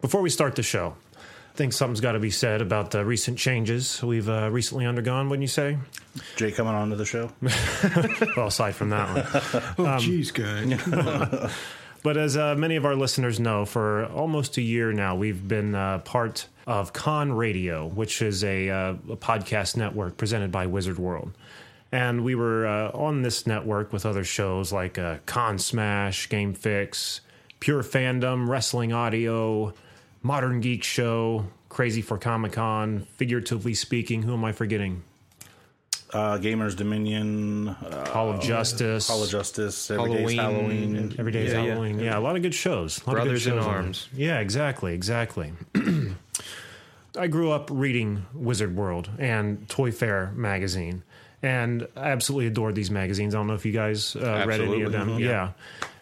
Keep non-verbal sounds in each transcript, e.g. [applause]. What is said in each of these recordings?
Before we start the show, I think something's got to be said about the recent changes we've uh, recently undergone, wouldn't you say? Jay coming on to the show. [laughs] [laughs] Well, aside from that one. [laughs] Oh, jeez, guy. But as uh, many of our listeners know, for almost a year now, we've been uh, part of Con Radio, which is a, uh, a podcast network presented by Wizard World. And we were uh, on this network with other shows like uh, Con Smash, Game Fix, Pure Fandom, Wrestling Audio, Modern Geek Show, Crazy for Comic Con, figuratively speaking. Who am I forgetting? Uh, Gamers Dominion, uh, Hall of Justice. Hall of Justice, Every Day's Halloween. Halloween. Every day's Yeah, yeah. Halloween. Yeah, a lot of good shows. A lot of good Brothers in shows on Arms. Yeah, exactly, exactly. [clears throat] I grew up reading Wizard World and Toy Fair magazine, and I absolutely adored these magazines. I don't know if you guys uh, read any of Absolutely. them. Mhm. Yeah.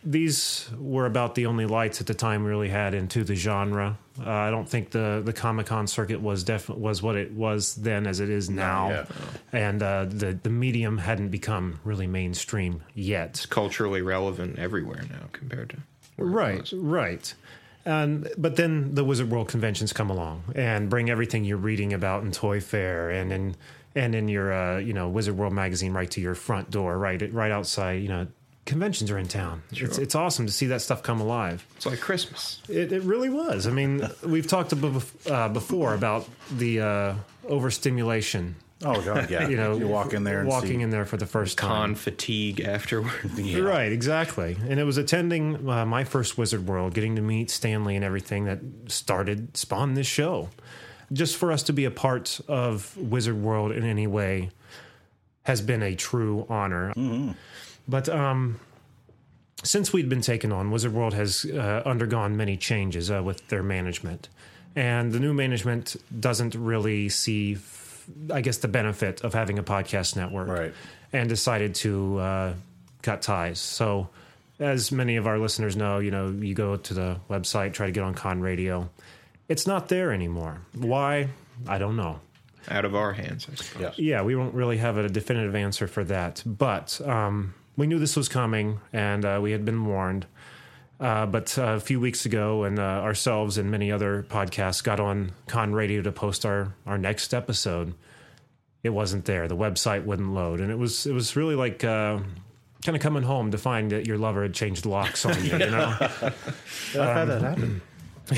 These were about the only lights at the time we really had into the genre. Uh, I don't think the the Comic Con circuit was def- was what it was then as it is now, yeah. and uh, the the medium hadn't become really mainstream yet. It's Culturally relevant everywhere now compared to right right and but then the wizard world conventions come along and bring everything you're reading about in toy fair and in and in your uh, you know wizard world magazine right to your front door right right outside you know conventions are in town it's, it's awesome to see that stuff come alive It's like Christmas. it, it really was i mean [laughs] we've talked about, uh, before about the uh, overstimulation Oh god, yeah. [laughs] you know you walk in there and walking see. in there for the first time Con fatigue afterward. [laughs] Yeah. Right, exactly. And it was attending uh, my first Wizard World, getting to meet Stan Lee and everything that started, spawned this show. Just for us to be a part of Wizard World in any way has been a true honor. But um, since we'd been taken on, Wizard World has uh, undergone many changes uh, with their management. And the new management doesn't really see, f- I guess, the benefit of having a podcast network Right. and decided to uh, cut ties. So, as many of our listeners know, you know, you go to the website, try to get on Con Radio. It's not there anymore. Why? I don't know. Out of our hands, I suppose. Yeah. Yeah, we won't really have a definitive answer for that. But um, we knew this was coming, and uh, we had been warned. Uh, but uh, a few weeks ago, and uh, ourselves and many other podcasts got on Con Radio to post our, our next episode. It wasn't there. The website wouldn't load, and it was it was really like uh, kind of coming home to find that your lover had changed locks on you. You know, [laughs] I've had that happen. [laughs]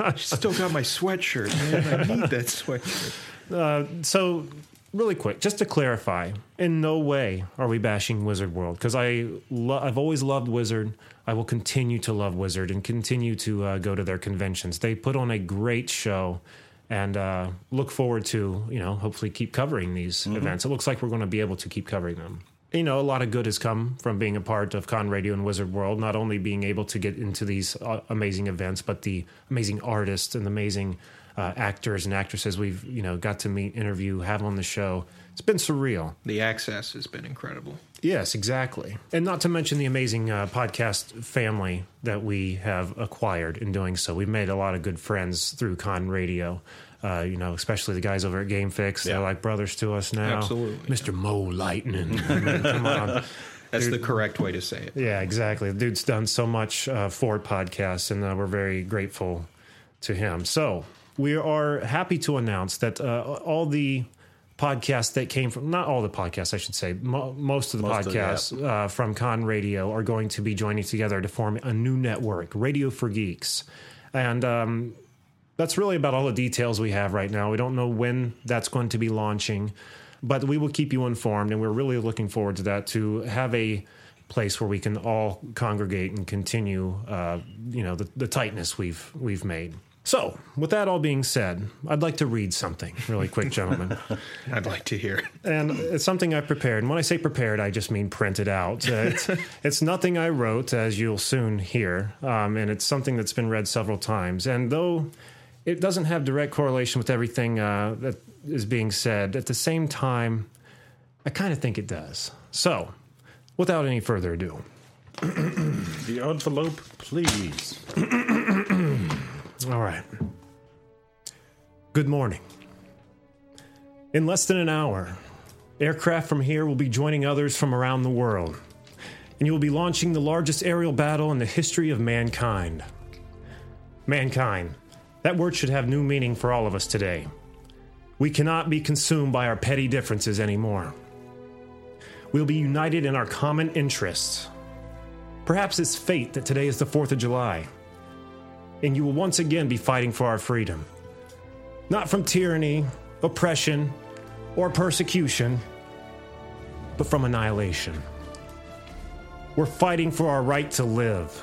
I still got my sweatshirt, man. I need that sweatshirt. so really quick, just to clarify, in no way are we bashing Wizard World because I lo- I've always loved Wizard. I will continue to love Wizard and continue to uh, go to their conventions. They put on a great show, and uh, look forward to you know hopefully keep covering these events. It looks like we're going to be able to keep covering them. You know, a lot of good has come from being a part of Con Radio and Wizard World. Not only being able to get into these uh, amazing events, but the amazing artists and the amazing uh, actors and actresses we've you know got to meet, interview, have on the show. It's been surreal. The access has been incredible. Yes, exactly. And not to mention the amazing uh, podcast family that we have acquired in doing so. We've made a lot of good friends through Con Radio. Uh, you know, especially the guys over at Game Fix. They're like brothers to us now. Absolutely. Mr. Mo Lightning. [laughs] I mean, come on. That's the correct way to say it. Yeah, exactly. The dude's done so much uh, for podcasts, and uh, we're very grateful to him. So we are happy to announce that uh, all the podcasts that came from not all the podcasts, I should say, mo- most of the Most of- podcasts uh, from Con Radio are going to be joining together to form a new network, Radio for Geeks, and. Um, that's really about all the details we have right now. We don't know when that's going to be launching, but we will keep you informed, and we're really looking forward to that to have a place where we can all congregate and continue, uh, you know, the, the tightness we've we've made. So, with that all being said, I'd like to read something really quick, [laughs] gentlemen. I'd like to hear and it's something I prepared. And when I say prepared, I just mean printed out. Uh, it's, [laughs] it's nothing I wrote, as you'll soon hear, um, and it's something that's been read several times. And though it doesn't have direct correlation with everything uh, that is being said, at the same time, I kind of think it does. So, without any further ado, [clears throat] The envelope, please. [clears throat] All right. Good morning. In less than an hour, aircraft from here will be joining others from around the world, and you will be launching the largest aerial battle in the history of mankind. Mankind. That word should have new meaning for all of us today. We cannot be consumed by our petty differences anymore. We'll be united in our common interests. Perhaps it's fate that today is the 4th of July, and you will once again be fighting for our freedom. Not from tyranny, oppression, or persecution, but from annihilation. We're fighting for our right to live,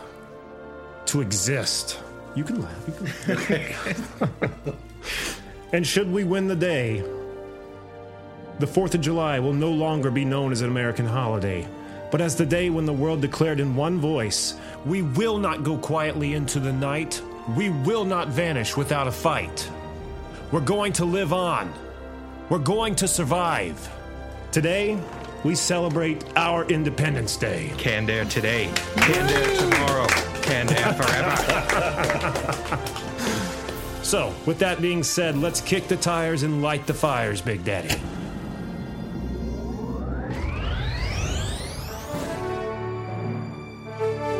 to exist. You can laugh. You can. [laughs] and should we win the day, the 4th of July will no longer be known as an American holiday, but as the day when the world declared in one voice, We will not go quietly into the night. We will not vanish without a fight. We're going to live on. We're going to survive. Today, we celebrate our Independence Day. Canned Air today, Canned Air tomorrow, Canned Air forever. [laughs] So, with that being said, let's kick the tires and light the fires, Big Daddy.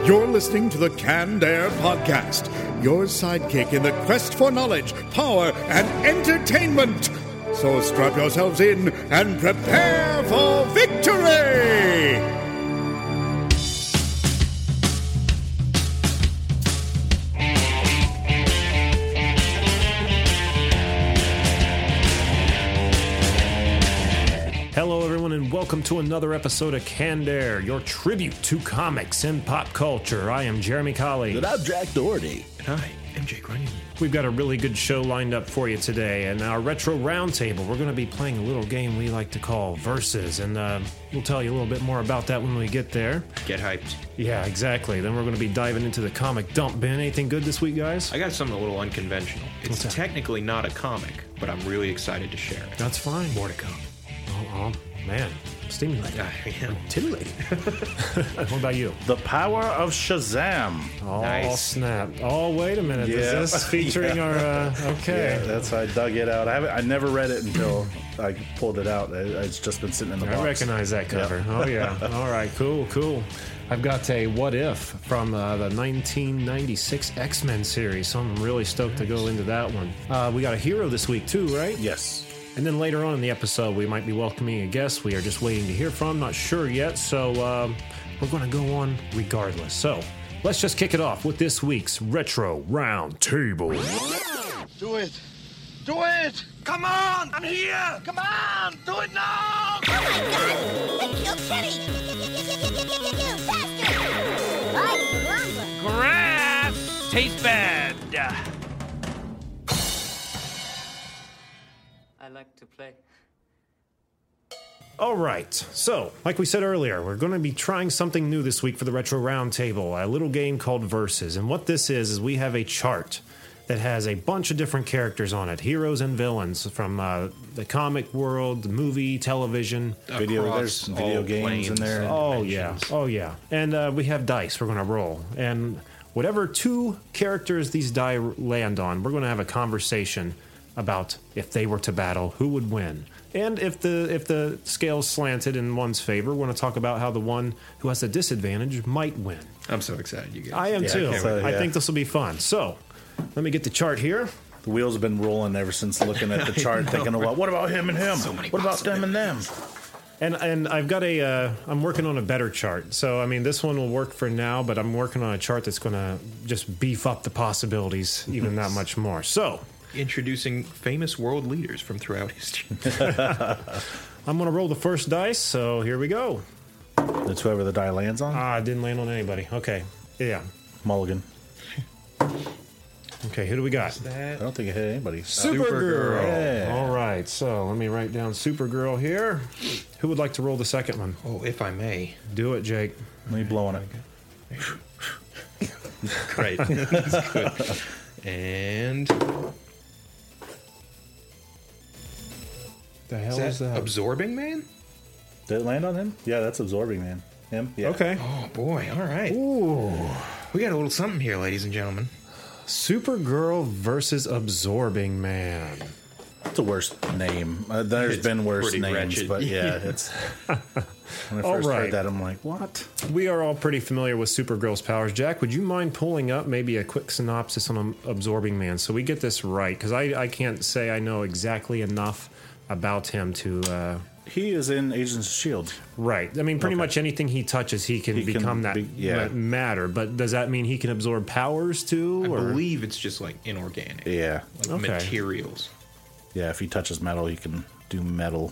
You're listening to the Canned Air Podcast, your sidekick in the quest for knowledge, power, and entertainment. So strap yourselves in and prepare for victory! Welcome to another episode of Canned Air, your tribute to comics and pop culture. I am Jeremy Colley. And I'm Jack Doherty. And I am Jake Grunion. We've got a really good show lined up for you today, and our retro roundtable. We're going to be playing a little game we like to call Versus, and uh, we'll tell you a little bit more about that when we get there. Get hyped. Yeah, exactly. Then we're going to be diving into the comic dump bin. Anything good this week, guys? I got something a little unconventional. It's that? technically not a comic, but I'm really excited to share it. That's fine. More to come. Oh, oh man, stimulating. I [laughs] am. Titillating. [laughs] what about you? The power of Shazam. Oh, Nice. snap. Oh, wait a minute. Yeah. Is this [laughs] featuring our. Uh, okay. Yeah, that's how I dug it out. I haven't. I never read it until I pulled it out. It- It's just been sitting in the box. I recognize that cover. Oh yeah. All right. Cool. Cool. I've got a What If from uh, the 1996 X Men series, so I'm really stoked to go into that one. Uh, we got a hero this week too, right? Yes. And then later on in the episode, we might be welcoming a guest we are just waiting to hear from. Not sure yet, so um, we're going to go on regardless. So let's just kick it off with this week's retro round table. Do it! Do it! Come on! I'm here! Come on! Do it now! Let's kill Kenny! Faster! Right, Lumber! Grass tastes bad. Like to play. All right. So, like we said earlier, we're going to be trying something new this week for the Retro Roundtable, a little game called Versus. And what this is, is we have a chart that has a bunch of different characters on it heroes and villains from uh, the comic world, the movie, television. Video. Across There's video games in there. Oh, yeah. Oh, yeah. And uh, we have dice we're going to roll. And whatever two characters these die land on, we're going to have a conversation about if they were to battle, who would win. And if the if the scale's slanted in one's favor, we're going to talk about how the one who has the disadvantage might win. I'm so excited, you guys. I am Yeah, too. so, I think this will be fun. So, let me get the chart here. The wheels have been rolling ever since looking at the [laughs] chart, thinking, "Well, what about him and him? many what about them and them?" And and I've got a uh, I'm working on a better chart. So I mean this one will work for now, but I'm working on a chart that's going to just beef up the possibilities even that much more. So Introducing famous world leaders from throughout history. [laughs] I'm going to roll the first dice. So here we go. It's whoever the die lands on. Ah, it didn't land on anybody. Okay, yeah. Mulligan. Okay, who do we got? I don't think it hit anybody. Supergirl. Yeah. All right, so let me write down Supergirl here. Who would like to roll the second one? oh, if I may. Do it, Jake. Let Me blowing it. [laughs] Great. [laughs] That's good. And The hell is that absorbing man? Did it land on him? Yeah, that's absorbing, man. Him. Yeah. Okay. Oh boy! All right. Ooh. We got a little something here, ladies and gentlemen. Supergirl versus Absorbing Man. That's the worst name. Uh, there's It's been worse names, wretched. but yeah, [laughs] it's [laughs] When I All first right. heard that, I'm like, what? We are all pretty familiar with Supergirl's powers. Jack, would you mind pulling up maybe a quick synopsis on Absorbing Man so we get this right? Because I, I can't say I know exactly enough about him to. Uh, He is in Agents of Shield. right. I mean, pretty Okay. much anything he touches, he can He can become that be- yeah. matter. But does that mean he can absorb powers too? I or? believe it's just like inorganic, Yeah, like Okay. materials. yeah. If he touches metal, he can do metal.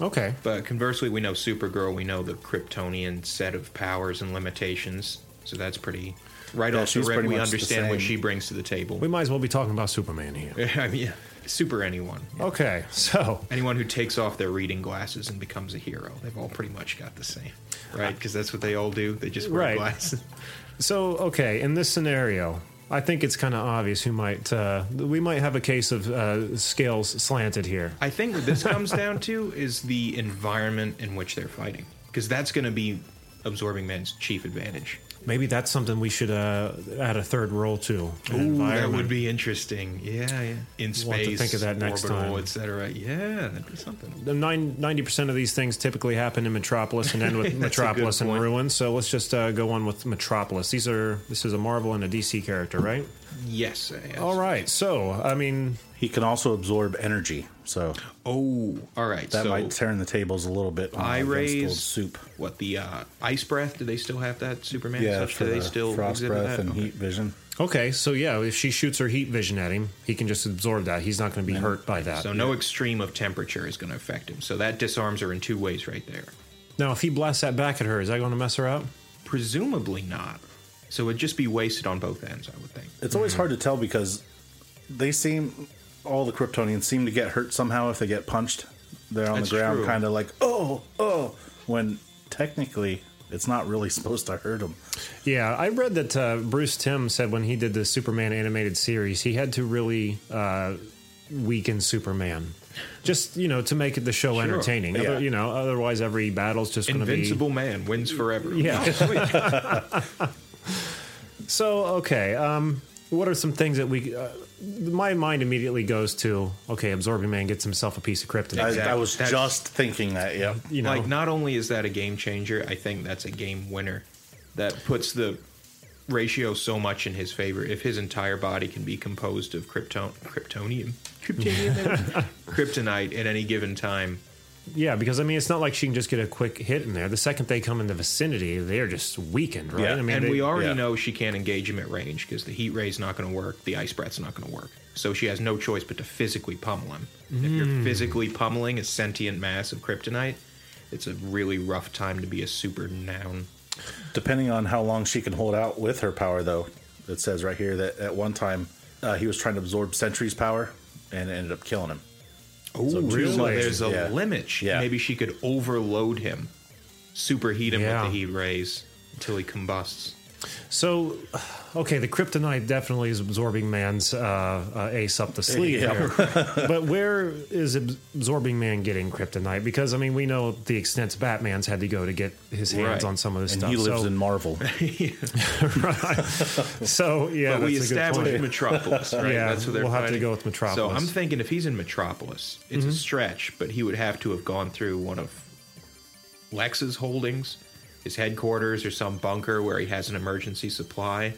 Okay. But conversely, we know Supergirl. We know the Kryptonian set of powers and limitations. So that's pretty right Yeah, off the rip. pretty We much the understand what she brings to the table. We might as well be talking about Superman here. [laughs] I mean, yeah, super anyone. Okay. So. Anyone who takes off their reading glasses and becomes a hero, they've all pretty much got the same, right? Because that's what they all do. They just wear Right. glasses. [laughs] So, okay, in this scenario, I think it's kind of obvious who might. Uh, we might have a case of uh, scales slanted here. I think what this comes down to is the environment in which they're fighting, because that's going to be absorbing man's chief advantage. Maybe that's something we should uh, add a third role to. Ooh, that would be interesting. Yeah, yeah. In space, We'll to think of that next orbital, time. etc. Yeah, that'd be something. 90% of these things typically happen in Metropolis and end with [laughs] Metropolis and point. ruin. So let's just uh, go on with Metropolis. These are this is a Marvel and a DC character, right? Yes. yes. All right. So I mean, He can also absorb energy, so Oh, all right. that so might turn the tables a little bit. on eye against soup. What the uh, ice breath? Do they still have that Superman Yeah, stuff? for Do they the still frost breath that? and Okay. heat vision. okay. So yeah, if she shoots her heat vision at him, he can just absorb that. He's not going to be hurt by that. So no extreme of temperature is going to affect him. So that disarms her in two ways right there. Now, if he blasts that back at her, is that going to mess her up? Presumably not. So it'd just be wasted on both ends, I would think. It's always hard to tell because they seem all the Kryptonians seem to get hurt somehow if they get punched. They're on That's the ground, true. kind of like oh oh, when technically it's not really supposed to hurt them. Yeah, I read that uh, Bruce Timm said when he did the Superman animated series, he had to really uh, weaken Superman, just you know to make the show entertaining. yeah. Other- you know, otherwise every battle's just going to be Invincible man wins forever. Yeah. Oh, sweet. [laughs] [laughs] So okay, um, what are some things that we? Uh, my mind immediately goes to okay, absorbing man gets himself a piece of kryptonite. I, I was That's- just thinking that. Yeah, you know, like not only is that a game changer, I think that's a game winner. That puts the ratio so much in his favor. If his entire body can be composed of krypton kryptonium, [laughs] kryptonium, kryptonite at any given time, yeah, because I mean, it's not like she can just get a quick hit in there. The second they come in the vicinity, they're just weakened, right? Yeah, I mean, and they- we already yeah. know she can't engage him at range because the heat ray's not going to work, the ice breath's not going to work. So she has no choice but to physically pummel him. If Hmm. you're physically pummeling a sentient mass of kryptonite, it's a really rough time to be a super noun. Depending on how long she can hold out with her power, though, it says right here that at one time uh, he was trying to absorb Sentry's power and ended up killing him. Oh, So really? So there's a Yeah. limit. She- Yeah. Maybe she could overload him, superheat him Yeah. with the heat rays until he combusts. So, [sighs] okay, the kryptonite definitely is absorbing man's uh, uh, ace up the sleeve Yeah. [laughs] but where is absorbing man getting kryptonite? Because I mean, we know the extent Batman's had to go to get his hands Right. on some of this And stuff. he lives so, in Marvel. [laughs] [laughs] right. So yeah, but we that's a good established point. Metropolis, right? Yeah, That's what they're we'll have to go with Metropolis. Mm-hmm. So I'm thinking if he's in Metropolis, it's a stretch, but he would have to have gone through one of Lex's holdings, his headquarters, or some bunker where he has an emergency supply.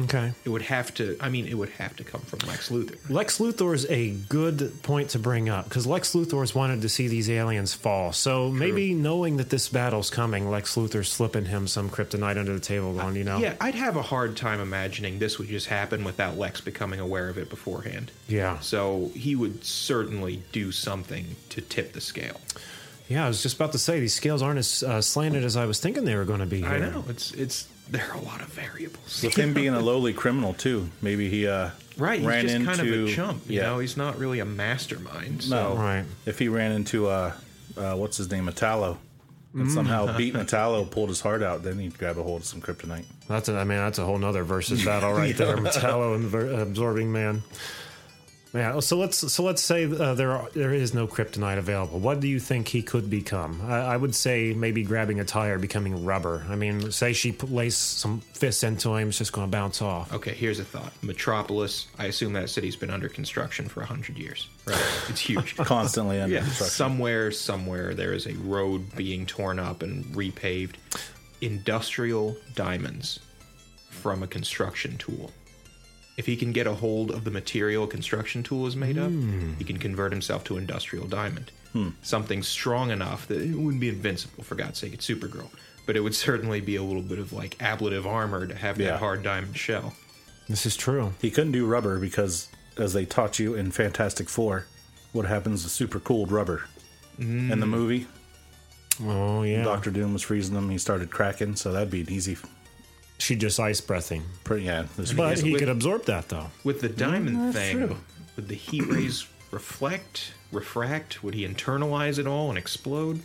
Okay. It would have to. I mean, it would have to come from Lex Luthor. Lex Luthor is a good point to bring up because Lex Luthor's wanted to see these aliens fall. So maybe knowing that this battle's coming, Lex Luthor's slipping him some kryptonite under the table, going, you know, Yeah, I'd have a hard time imagining this would just happen without Lex becoming aware of it beforehand. yeah, So he would certainly do something to tip the scale. Yeah. I was just about to say these scales aren't as uh, slanted as I was thinking they were going to be. Here. I know it's it's there are a lot of variables. With him being a lowly criminal too, maybe he uh, Right, he's ran just into kind of a chump. You yeah. know, he's not really a mastermind. So No, Right. If he ran into uh, uh, what's his name, Metallo, and somehow [laughs] beat Metallo, pulled his heart out, then he'd grab a hold of some kryptonite. That's a, I mean that's a whole nother versus battle right [laughs] there. Metallo and ver- absorbing man. Yeah. So let's so let's say uh, there are, there is no kryptonite available. What do you think he could become? I, I would say maybe grabbing a tire, becoming rubber. I mean, say she p- lays some fists into him, it's just going to bounce off. Okay, here's a thought. Metropolis. I assume that city's been under construction for hundred years. Right. It's huge. [laughs] Constantly under yeah. construction. Somewhere, somewhere, there is a road being torn up and repaved. Industrial diamonds from a construction tool. If he can get a hold of the material a construction tool is made of, hmm. he can convert himself to industrial diamond. Hmm. Something strong enough that it wouldn't be invincible, for God's sake, it's Supergirl. But it would certainly be a little bit of like ablative armor to have Yeah. that hard diamond shell. This is true. He couldn't do rubber because, as they taught you in Fantastic Four, what happens to super cooled rubber? In the hmm. movie, Oh yeah. Doctor Doom was freezing them. He started cracking, so that'd be an easy. She just ice breathing, Pretty, yeah, this- but he with- could absorb that though. With the diamond mm, that's thing, true. would the heat rays [clears throat] reflect, refract? Would he internalize it all and explode?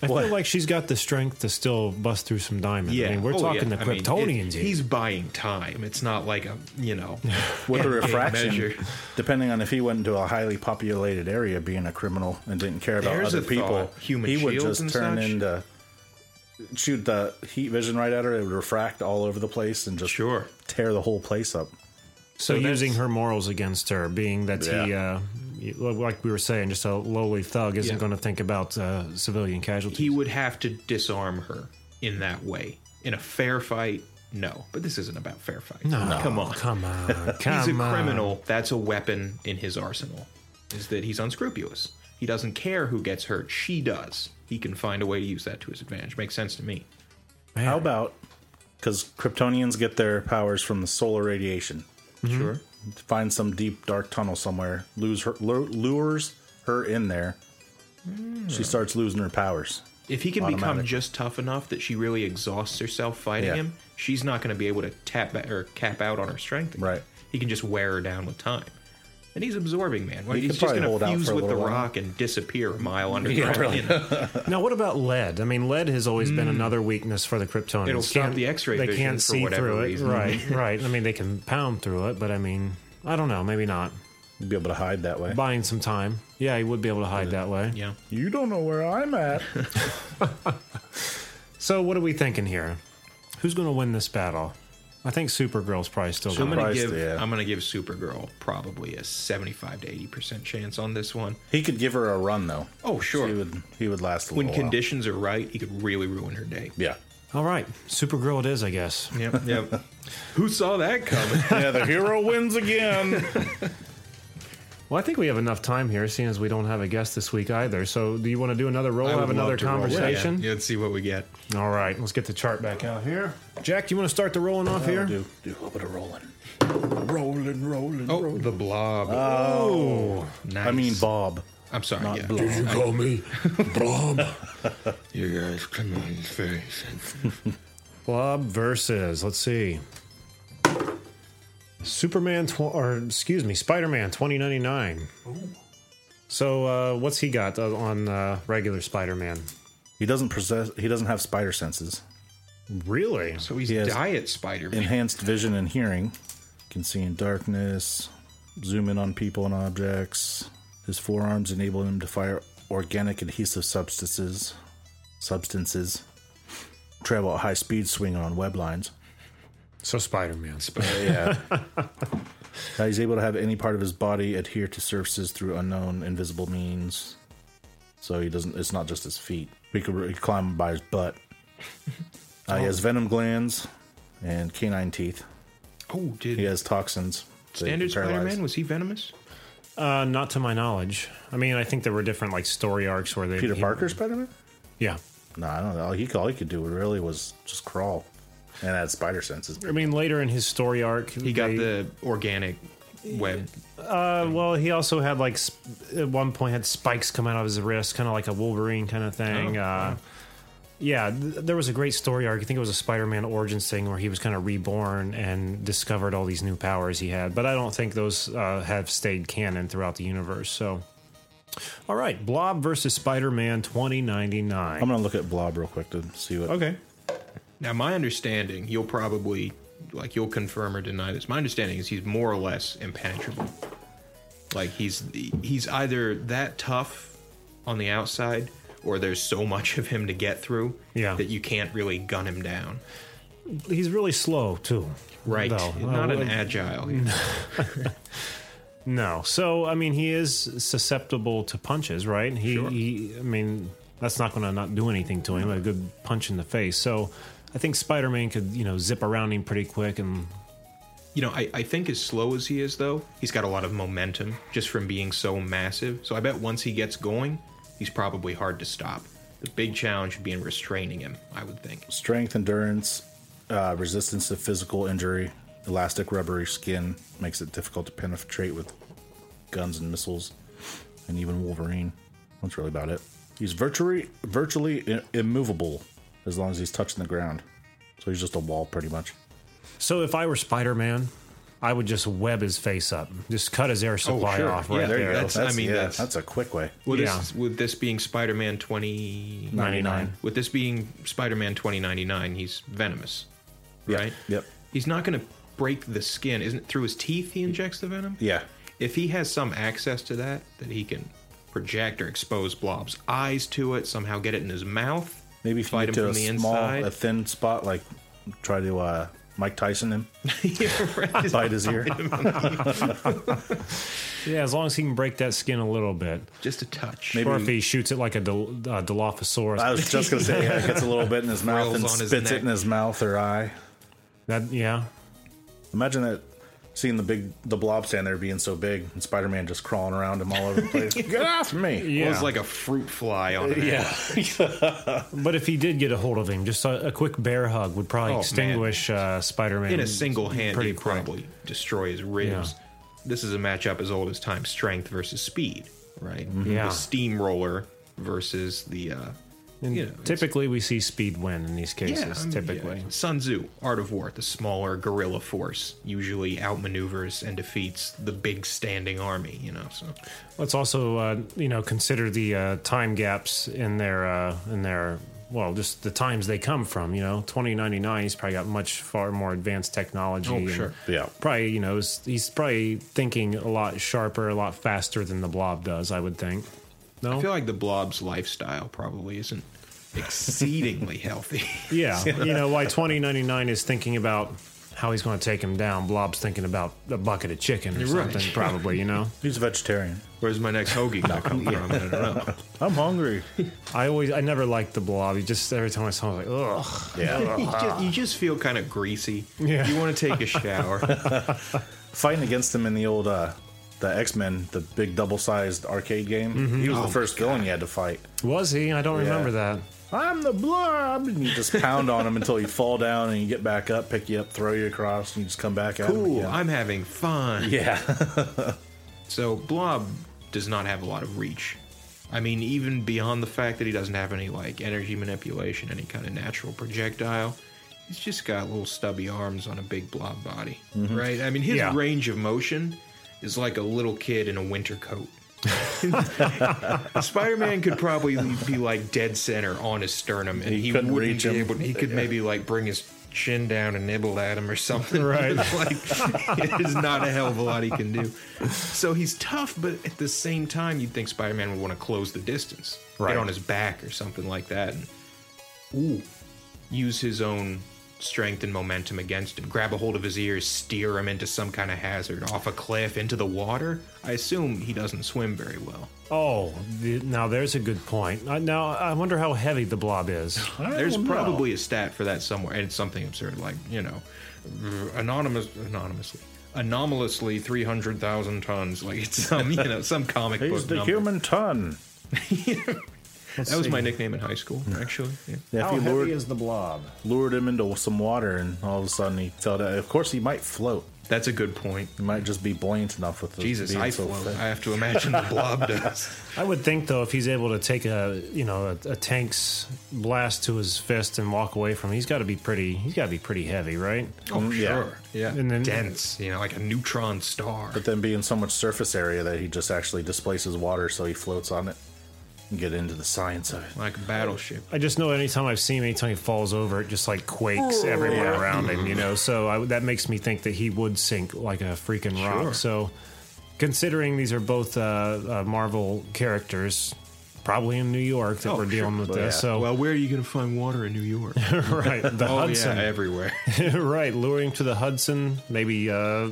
I feel like she's got the strength to still bust through some diamond. I mean, we're Oh, talking yeah. the I mean, it- Kryptonians. here. he's buying time. It's not like a you know [laughs] with the endgame refraction, measure. depending on if he went into a highly populated area, being a criminal and didn't care about There's other people, thought. Human he would shields just and turn such? into shoot the heat vision right at her. It would refract all over the place and just Sure. tear the whole place up. So, So using her morals against her, being that he, uh, like we were saying, just a lowly thug, isn't Yeah. going to think about uh, civilian casualties. He would have to disarm her in that way. In a fair fight, no. But this isn't about fair fight. no, come on. come on, come [laughs] He's a on. criminal. That's a weapon in his arsenal. Is that he's unscrupulous. He doesn't care who gets hurt. She does. He can find a way to use that to his advantage. Makes sense to me. How about because Kryptonians get their powers from the solar radiation? Mm-hmm. Sure. Find some deep dark tunnel somewhere, lose her, lures her in there. Hmm. She starts losing her powers. If he can become just tough enough that she really exhausts herself fighting Yeah. him, she's not going to be able to tap or cap out on her strength. again. Right. He can just wear her down with time. And he's absorbing, man. Like, he's just going to fuse with the while. rock and disappear a mile [laughs] underground. you know? [laughs] Now, what about lead? I mean, lead has always been mm. another weakness for the Kryptonians. It'll stop Can't- the X-ray They vision can't see whatever through reason. it. Right, [laughs] right. I mean, they can pound through it, but I mean, I don't know. Maybe not. You'd be able to hide that way. Buying some time. Yeah, he would be able to hide that way. Yeah. You don't know where I'm at. So, what are we thinking here? Who's going to win this battle? I think Supergirl's probably still So I'm going gonna Surprised, give yeah. I'm gonna give Supergirl probably a 75 to 80 percent chance on this one. he could give her a run though. Oh sure. He would. He would last a when little while. conditions are right, he could really ruin her day. Yeah. All right, Supergirl it is, I guess. Yep. Yep. [laughs] Who saw that coming? Yeah. The hero wins again. [laughs] Well, I think we have enough time here, seeing as we don't have a guest this week either. So, do you want to do another roll? I Have another love to roll. conversation? Yeah, yeah, let's see what we get. All right, let's get the chart back out here. Jack, do you want to start the rolling off here? do do a little bit of rolling. Rolling, rolling, Oh, rolling. the blob. Oh, nice. I mean Bob. I'm sorry. not yeah. Blob. You call me Blob? [laughs] you guys come on, it's very sensitive. Blob versus, let's see, Superman, tw- or excuse me, Spider Man 2099. So, uh, what's he got uh, on uh, regular Spider Man? He doesn't possess. He doesn't have spider senses. Really? So he's He has diet Spider-Man. Enhanced vision and hearing. Can see in darkness. Zoom in on people and objects. His forearms enable him to fire organic adhesive substances. Substances. Travel at high speed, swinging on web lines. So, Spider Man. [laughs] Yeah. Now he's able to have any part of his body adhere to surfaces through unknown invisible means. So he doesn't. It's not just his feet. He could, he could climb by his butt. Uh, He has venom glands and canine teeth. oh, did He has toxins. that Standard paralyze. Spider-Man was he venomous? Uh, not to my knowledge. I mean, I think there were different like story arcs where they Peter he- Parker Spider Man? Yeah, No, I don't know. All he, all he could do really was just crawl and had spider senses. I mean, later in his story arc, He got the organic web. Uh, well, he also had like sp- at one point had spikes come out of his wrist, kind of like a Wolverine kind of thing. Oh, uh, yeah, th- there was a great story arc. I think it was a Spider-Man origins thing where he was kind of reborn and discovered all these new powers he had. But I don't think those uh, have stayed canon throughout the universe. So, all right, Blob versus Spider-Man 2099. I'm going to look at Blob real quick to see what. okay. Now, my understanding, you'll probably like you'll confirm or deny this. My understanding is he's more or less impenetrable. Like he's he's either that tough on the outside, or there's so much of him to get through Yeah. that you can't really gun him down. He's really slow too. Right, though. not Uh, an agile. [laughs] No. So I mean, he is susceptible to punches, right? He, he I mean, that's not going to not do anything to him. A good punch in the face. So I think Spider-Man could, you know, zip around him pretty quick and You know, I, I think as slow as he is, though, he's got a lot of momentum just from being so massive. So I bet once he gets going, he's probably hard to stop. The big challenge would be in restraining him, I would think. Strength, endurance, uh, resistance to physical injury, elastic rubbery skin makes it difficult to penetrate with guns and missiles, and even Wolverine. That's really about it. He's virtually virtually immovable as long as he's touching the ground. So he's just a wall, pretty much. So if I were Spider Man, I would just web his face up, just cut his air oh, supply sure. off Yeah, right there there. go. That's- I mean, yeah, that's- that's a quick way. With, Yeah. this, with this being Spider Man 2099, With this being Spider Man 2099, he's venomous. Right? Yep. He's not going to break the skin. Isn't it through his teeth he injects the venom? Yeah. If he has some access to that, that he can project or expose Blob's eyes to it, somehow get it in his mouth, Maybe if you fight him to from a the small, inside. a thin spot, like try to uh, Mike Tyson him, [laughs] Yeah, right. [laughs] Bite his ear. [laughs] Yeah, as long as he can break that skin a little bit. Just a touch. Maybe- or if he shoots it like a Dil- uh, Dilophosaurus. I was just gonna say, yeah, gets a little bit in his mouth Thrills and on his spits it in his mouth or eye. that yeah. Imagine that seeing the big the blob stand there being so big and Spider Man just crawling around him all over the place. [laughs] Get off me! Yeah. It was like a fruit fly on him yeah. [laughs] But if he did get a hold of him, just a, a quick bear hug would probably Oh, man. extinguish uh, Spider-Man In a single hand, pretty he'd probably destroy his ribs. This is a matchup as old as time: strength versus speed. Right? Yeah. The steamroller versus the. Uh, And you know, typically, we see speed win in these cases. I mean, typically, yeah. Sun Tzu, Art of War, the smaller guerrilla force, usually outmaneuvers and defeats the big standing army. You know, so let's also uh, you know consider the uh, time gaps in their uh, in their well, just the times they come from. You know, twenty ninety nine. He's probably got much far more advanced technology. Oh, and sure. Yeah. Probably you know he's, he's probably thinking a lot sharper, a lot faster than the Blob does. I would think. No. I feel like the Blob's lifestyle probably isn't exceedingly [laughs] healthy. Yeah, [laughs] you know why twenty ninety nine is thinking about how he's going to take him down. Blob's thinking about a bucket of chicken or You're right. something, probably. You know, [laughs] He's a vegetarian. Where's my next hoagie gonna come from? I don't know. I'm hungry. I always, I never liked the Blob. He just every time I saw him, I was like, ugh. Yeah. You just, you just feel kind of greasy. Yeah. You want to take a shower. Fighting against him in the old uh, the X Men, the big double sized arcade game. Mm-hmm. He was the oh first villain you had to fight. Was he? I don't Yeah. remember that. I'm the blob, and you just pound on him until you fall down, and you get back up, pick you up, throw you across, and you just come back him. Cool. I'm having fun. [laughs] Yeah. So Blob does not have a lot of reach. I mean, even beyond the fact that he doesn't have any like energy manipulation, any kind of natural projectile, he's just got little stubby arms on a big blob body, mm-hmm. right? I mean, his Yeah. range of motion is like a little kid in a winter coat. [laughs] Spider-Man could probably be like dead center on his sternum, and He he, wouldn't reach be him. able. He could maybe like bring his chin down and nibble at him or something. [laughs] Right. like there's not a hell of a lot he can do. So he's tough, but at the same time, you'd think Spider-Man would want to close the distance, Right. get on his back or something like that, and ooh, use his own strength and momentum against him. Grab a hold of his ears, steer him into some kind of hazard, off a cliff, into the water. I assume he doesn't swim very well. Oh, the, now there's a good point. Uh, now I wonder how heavy the Blob is. There's don't know. probably a stat for that somewhere, and it's something absurd, like you know, anonymous, anonymously, anomalously three hundred thousand tons. Like it's some, you know, some comic He's book the number. human ton. [laughs] that was my nickname in high school, actually. Yeah. Yeah, How if you heavy lured, is the Blob? lured him into some water, and all of a sudden he fell down. Of course, he might float. That's a good point. He might just be buoyant enough with the Jesus, being I so float. thick. I have to imagine the blob [laughs] does. I would think though, if he's able to take a you know a, a tank's blast to his fist and walk away from, it, he's got to be pretty. He's got to be pretty heavy, right? Oh, mm, yeah. sure. Yeah. And then- dense, you know, like a neutron star. But then being so much surface area that he just actually displaces water, so he floats on it. And get into the science of it. like a battleship. I just know anytime I've seen him, anytime he falls over, it just like quakes everywhere around him, you know. So I, that makes me think that he would sink like a freaking rock. So considering these are both uh, uh, Marvel characters, probably in New York that Oh, we're dealing with this. yeah. So Well, where are you going to find water in New York? [laughs] right, the oh Hudson, yeah, everywhere. [laughs] right, luring to the Hudson, maybe uh,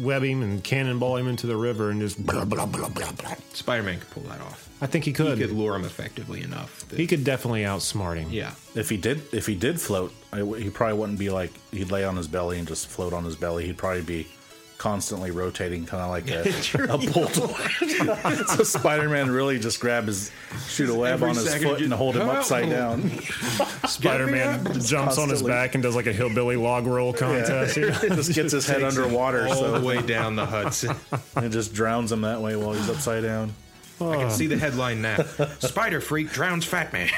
web him and cannonball him into the river and just blah blah blah blah blah. Spider-Man could pull that off. I think he He could. could lure him effectively enough. that- He could definitely outsmart him. yeah. If he did, if he did float, I w he probably wouldn't be like he'd lay on his belly and just float on his belly. He'd probably be constantly rotating, kind of like a, [laughs] a pull. [laughs] so Spider-Man really just grab his shoot a web Every on his foot and hold him "Help!" upside oh. down. [laughs] Spider Man jumps on his back and does like a hillbilly log roll contest. you know? just gets his head underwater, All so the way down the Hudson. and just drowns him that way while he's upside down. I can see the headline now. Spider freak drowns fat man.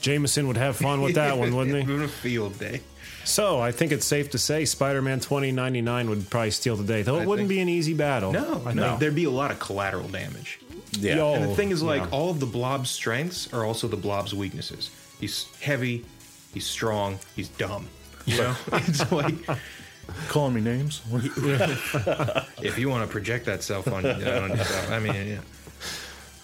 Jameson would have fun with that one, wouldn't he? Having a field day. So I think it's safe to say Spider Man 2099 would probably steal the day, though it I wouldn't think- be an easy battle. No, I no. think. There'd be a lot of collateral damage. Yeah, Yo. And the thing is, like, yeah. all of the blob's strengths are also the blob's weaknesses. He's heavy, he's strong, he's dumb. You [laughs] know? it's like, calling me names. [laughs] if you want to project that self on, on yourself, I mean, yeah.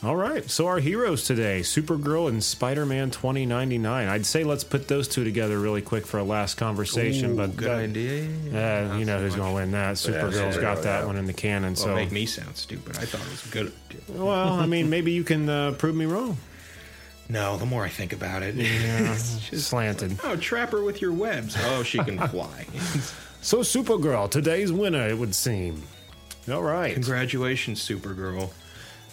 All right. So our heroes today Supergirl and Spider Man 2099. I'd say let's put those two together really quick for a last conversation. Ooh, but good uh, idea. Uh, you know who's going to win that. Supergirl's Supergirl, got that yeah. one in the cannon. Well, So, make me sound stupid. I thought it was a good. idea. well, I mean, maybe you can uh, prove me wrong. No, the more I think about it, Yeah, [laughs] it's just slanted. oh, trap her with your webs. Oh, she can [laughs] fly. So, Supergirl, today's winner, it would seem. All right. Congratulations, Supergirl.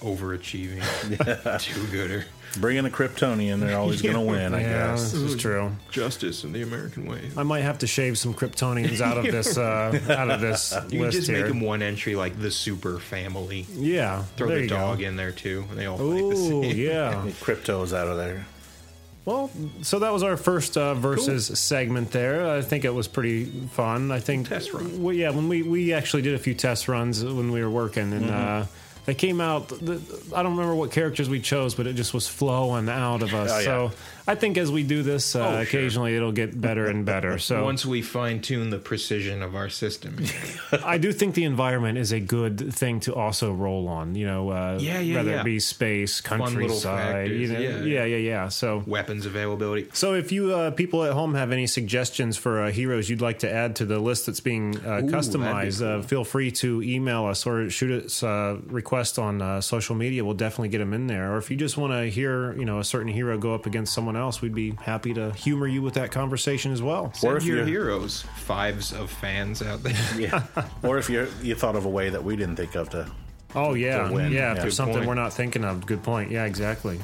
Overachieving. [laughs] Too gooder. Bringing a Kryptonian, they're always going [laughs] to win, I yeah, guess. this is true. Justice in the American way. I might have to shave some Kryptonians out of [laughs] this uh, out of this You can list just here. make them one entry like the super family. yeah, Throw there the you dog go. in there too, and they all fight the Oh same. yeah. Krypto's out of there. Well, so that was our first uh, versus segment there. I think it was pretty fun. I think Test run. Well, yeah, when we we actually did a few test runs when we were working, and Mm-hmm. uh, they came out. The, I don't remember what characters we chose, but it just was flowing out of us. Oh, yeah. So I think as we do this, uh, Oh, sure. occasionally it'll get better and better. [laughs] So Once we fine tune the precision of our system, [laughs] I do think the environment is a good thing to also roll on. You know, uh, Yeah, yeah, whether yeah. it be space, countryside, you know, yeah. yeah, yeah, yeah. So weapons availability. So, if you uh, people at home have any suggestions for uh, heroes you'd like to add to the list that's being uh, Ooh, customized, be uh, cool. feel free to email us or shoot us a request on uh, social media. We'll definitely get them in there. Or if you just want to hear, you know, a certain hero go up against someone else, we'd be happy to humor you with that conversation as well. Send if your you're- heroes, fives of fans out there. [laughs] Yeah. or if you you thought of a way that we didn't think of to. Oh yeah, win. yeah. If Yeah. there's Good something point. we're not thinking of, good point. Yeah, exactly.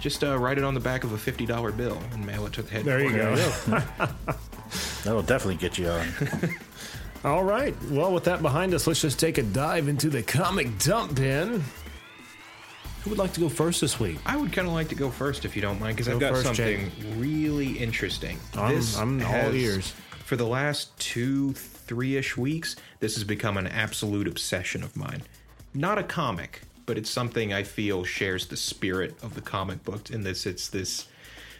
Just uh, write it on the back of a fifty dollar bill and mail it to the There you go. [laughs] That'll definitely get you on. All right. Well, with that behind us, let's just take a dive into the comic dump bin. Who would like to go first this week? I would kind of like to go first if you don't mind, because I've got first, something really interesting. I'm- I'm all ears. For the last two, three ish weeks, this has become an absolute obsession of mine. Not a comic, but it's something I feel shares the spirit of the comic book. In this, it's this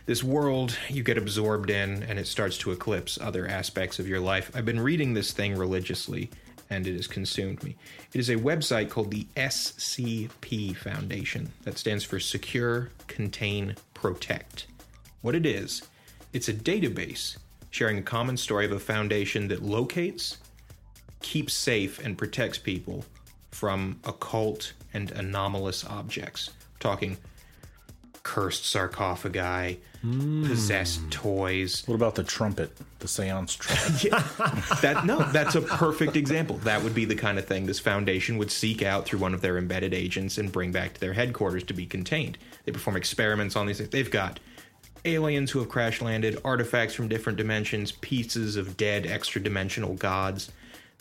this world you get absorbed in, and it starts to eclipse other aspects of your life. I've been reading this thing religiously, and it has consumed me. It is a website called the SCP Foundation. That stands for Secure, Contain, Protect. What it is, it's a database sharing a common story of a foundation that locates, keeps safe, and protects people from occult and anomalous objects. talking cursed sarcophagi, possessed hmm. toys, What about the trumpet? The seance trumpet? [laughs] that no, that's a perfect example. That would be the kind of thing this foundation would seek out through one of their embedded agents and bring back to their headquarters to be contained. They perform experiments on these things. They've got aliens who have crash landed, artifacts from different dimensions, pieces of dead extra dimensional gods.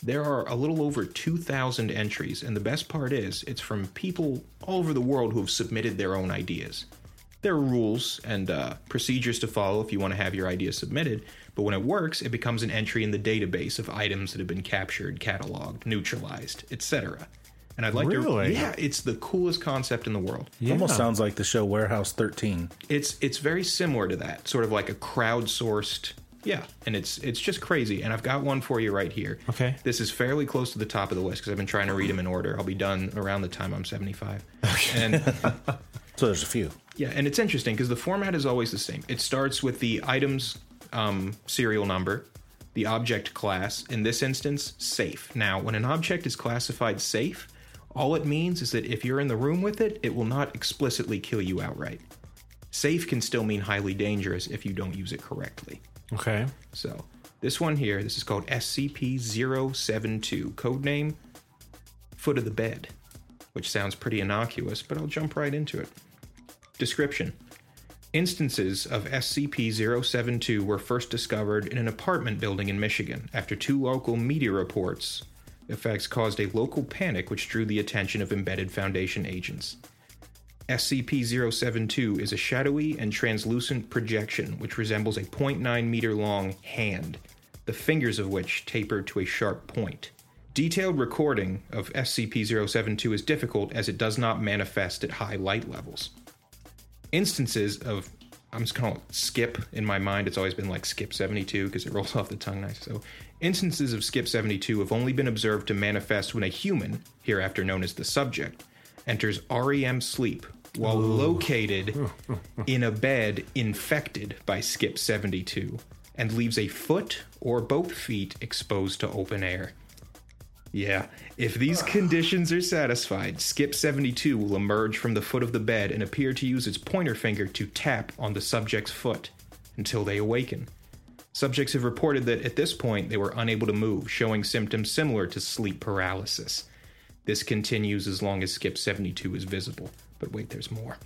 There are a little over 2,000 entries, and the best part is it's from people all over the world who have submitted their own ideas. There are rules and uh, procedures to follow if you want to have your idea submitted, but when it works, it becomes an entry in the database of items that have been captured, cataloged, neutralized, etc. And I'd like Really? to Yeah, it's the coolest concept in the world. Almost sounds like the show Warehouse 13. It's it's very similar to that, sort of like a crowdsourced Yeah, and it's it's just crazy. And I've got one for you right here. Okay. This is fairly close to the top of the list because I've been trying to read them in order. I'll be done around the time I'm 75. And [laughs] So there's a few. Yeah, and it's interesting because the format is always the same. It starts with the item's um, serial number, the object class, in this instance, safe. Now, when an object is classified safe, all it means is that if you're in the room with it, it will not explicitly kill you outright. Safe can still mean highly dangerous if you don't use it correctly. Okay. So, this one here, this is called SCP 072, codename Foot of the Bed, which sounds pretty innocuous, but I'll jump right into it. Description Instances of SCP 072 were first discovered in an apartment building in Michigan after two local media reports. Effects caused a local panic which drew the attention of embedded Foundation agents. SCP 072 is a shadowy and translucent projection which resembles a 0.9 meter long hand, the fingers of which taper to a sharp point. Detailed recording of SCP 072 is difficult as it does not manifest at high light levels. Instances of I'm just gonna skip in my mind. It's always been like skip 72 because it rolls [laughs] off the tongue nice. So, instances of skip 72 have only been observed to manifest when a human, hereafter known as the subject, enters REM sleep while located [laughs] in a bed infected by skip 72 and leaves a foot or both feet exposed to open air. Yeah, if these conditions are satisfied, Skip 72 will emerge from the foot of the bed and appear to use its pointer finger to tap on the subject's foot until they awaken. Subjects have reported that at this point they were unable to move, showing symptoms similar to sleep paralysis. This continues as long as Skip 72 is visible. But wait, there's more.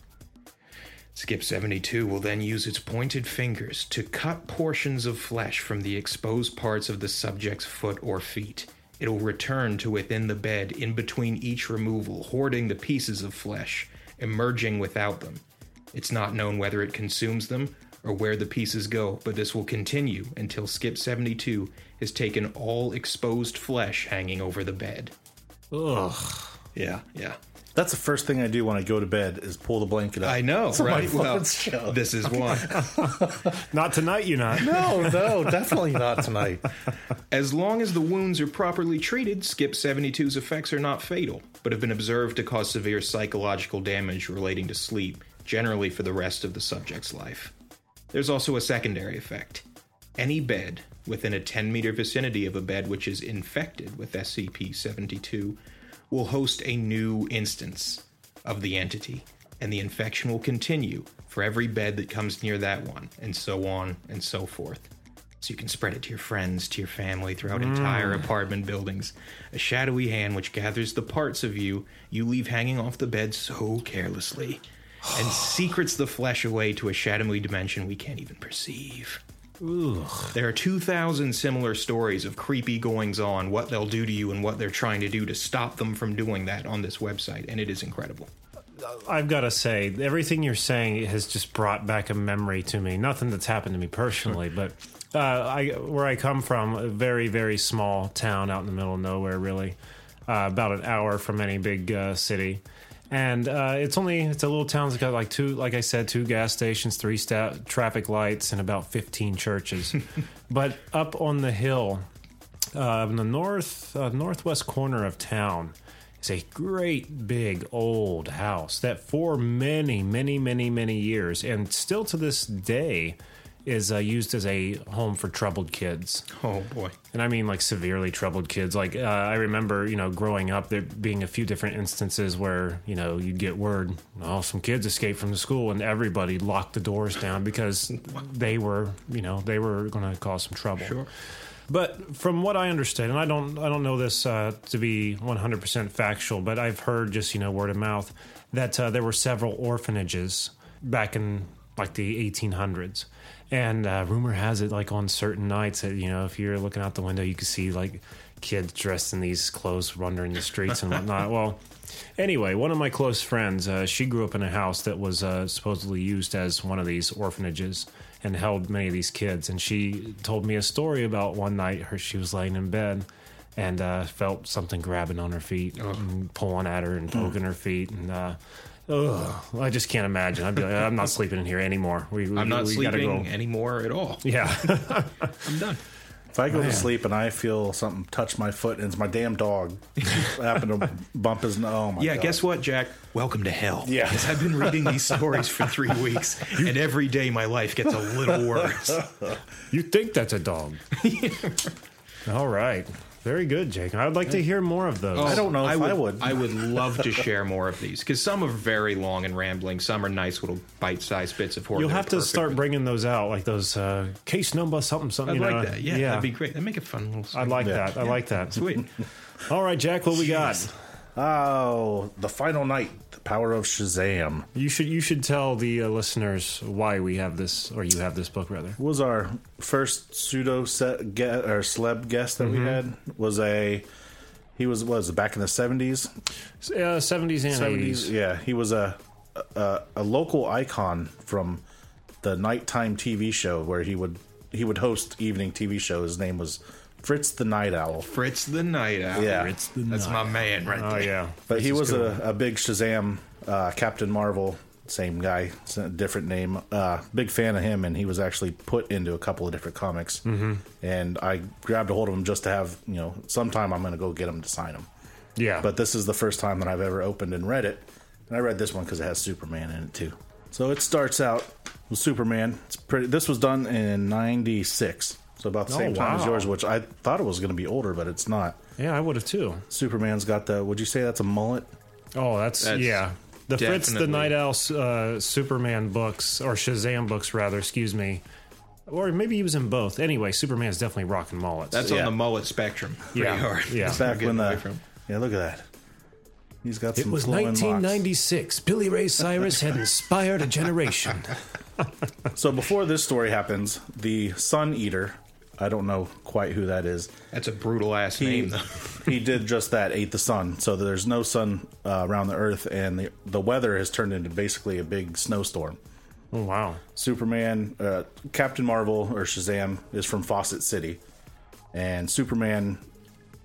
Skip 72 will then use its pointed fingers to cut portions of flesh from the exposed parts of the subject's foot or feet. It'll return to within the bed in between each removal, hoarding the pieces of flesh, emerging without them. It's not known whether it consumes them or where the pieces go, but this will continue until Skip 72 has taken all exposed flesh hanging over the bed. Ugh. Yeah, yeah. That's the first thing I do when I go to bed is pull the blanket up. I know, It's on my right? Well, show. this is one. [laughs] Not tonight, you not. No, no, definitely not tonight. As long as the wounds are properly treated, Skip 72's effects are not fatal, but have been observed to cause severe psychological damage relating to sleep, generally for the rest of the subject's life. There's also a secondary effect. Any bed within a 10 meter vicinity of a bed which is infected with SCP 72 will host a new instance of the entity, and the infection will continue for every bed that comes near that one, and so on and so forth. So you can spread it to your friends, to your family, throughout mm. entire apartment buildings. A shadowy hand which gathers the parts of you you leave hanging off the bed so carelessly, and [sighs] secrets the flesh away to a shadowy dimension we can't even perceive. There are 2,000 similar stories of creepy goings on, what they'll do to you, and what they're trying to do to stop them from doing that on this website, and it is incredible. I've got to say, everything you're saying has just brought back a memory to me. Nothing that's happened to me personally, but uh, I, where I come from, a very, very small town out in the middle of nowhere, really, uh, about an hour from any big uh, city. And uh, it's only it's a little town that's got like two, like I said, two gas stations, three sta- traffic lights, and about fifteen churches. [laughs] but up on the hill, uh, in the north uh, northwest corner of town is a great big old house that for many many many many years and still to this day is uh, used as a home for troubled kids Oh boy. and I mean like severely troubled kids. Like uh, I remember, you know, growing up, there being a few different instances where you know you'd get word, oh, some kids escaped from the school, and everybody locked the doors down because they were, you know, they were going to cause some trouble. Sure. But from what I understand, and I don't, I don't know this uh, to be 100% factual, but I've heard just you know word of mouth that uh, there were several orphanages back in like the 1800s, and uh, rumor has it like on certain nights that you know if you're looking out the window, you can see like kids dressed in these clothes wandering the streets and whatnot. well. Anyway, one of my close friends, uh, she grew up in a house that was uh, supposedly used as one of these orphanages and held many of these kids. And she told me a story about one night her she was laying in bed and uh, felt something grabbing on her feet and pulling at her and poking her feet. And uh, Ugh, I just can't imagine. I'd be like, I'm not [laughs] sleeping in here anymore. We, we, I'm not we gotta sleeping go. anymore at all. Yeah. [laughs] I'm done. If I go to sleep and I feel something touch my foot and it's my damn dog [laughs] happen to bump his nose. Oh my Yeah, God. guess what, Jack? Welcome to hell. Yeah. 'Cause I've been reading these stories for three weeks, and every day my life gets a little worse. you think that's a dog? All right. Very good, Jake. I'd like to hear more of those. I don't know if I would. I would [laughs] love to share more of these because some are very long and rambling. Some are nice little bite-sized bits of horror. You'll have to start bringing those out, like those uh, case number something something. I'd like know? that. Yeah, that'd be great. That'd make a fun little. I'd like Yeah. that. I like that. Sweet. All right, Jack. What we got? Oh, the final night, the power of Shazam You should you should tell the uh, listeners why we have this, or you have this book rather. was our first pseudo set get or celeb guest that we had. Was a he was was back in the seventies. Uh, 70s and 80s. Yeah. He was a, a a local icon from the nighttime TV show where he would he would host evening TV shows. His name was Fritz the Night Owl. Fritz the Night Owl. Yeah. Fritz the That's Night. my man right there. Oh there. yeah, But he was cool. a, a big Shazam, uh, Captain Marvel, same guy, different name. Uh, big fan of him, and he was actually put into a couple of different comics. Mm-hmm. And I grabbed a hold of him just to have, you know, sometime I'm going to go get him to sign him. yeah. But this is the first time that I've ever opened and read it. And I read this one because it has Superman in it too. So it starts out with Superman. It's pretty. This was done in '96, so about the Oh, same time as yours, which I thought it was going to be older, but it's not. yeah, I would have too. Superman's got the. Would you say that's a mullet? Oh, that's, That's yeah. The Fritz the Night Owl uh, Superman books or Shazam books rather, excuse me. Or maybe he was in both. Anyway, Superman's definitely rocking mullets. That's Yeah. on the mullet spectrum. Pretty Yeah, hard. yeah. That's Back when the from. yeah, look at that. He's got it some was flowing locks. 1996. Billy Ray Cyrus had inspired a generation. [laughs] So before this story happens, the Sun Eater, I don't know quite who that is. That's a brutal ass He, name, though. [laughs] he did just that, ate the sun. So there's no sun uh, around the Earth, and the the weather has turned into basically a big snowstorm. Oh, wow. Superman, uh, Captain Marvel or Shazam is from Fawcett City, and Superman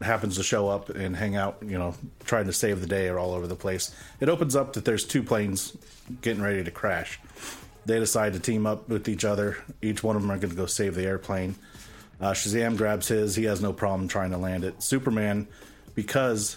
happens to show up and hang out, you know, trying to save the day or all over the place. It opens up that there's two planes getting ready to crash. They decide to team up with each other. Each one of them are going to go save the airplane. Uh, Shazam grabs his. He has no problem trying to land it. Superman, because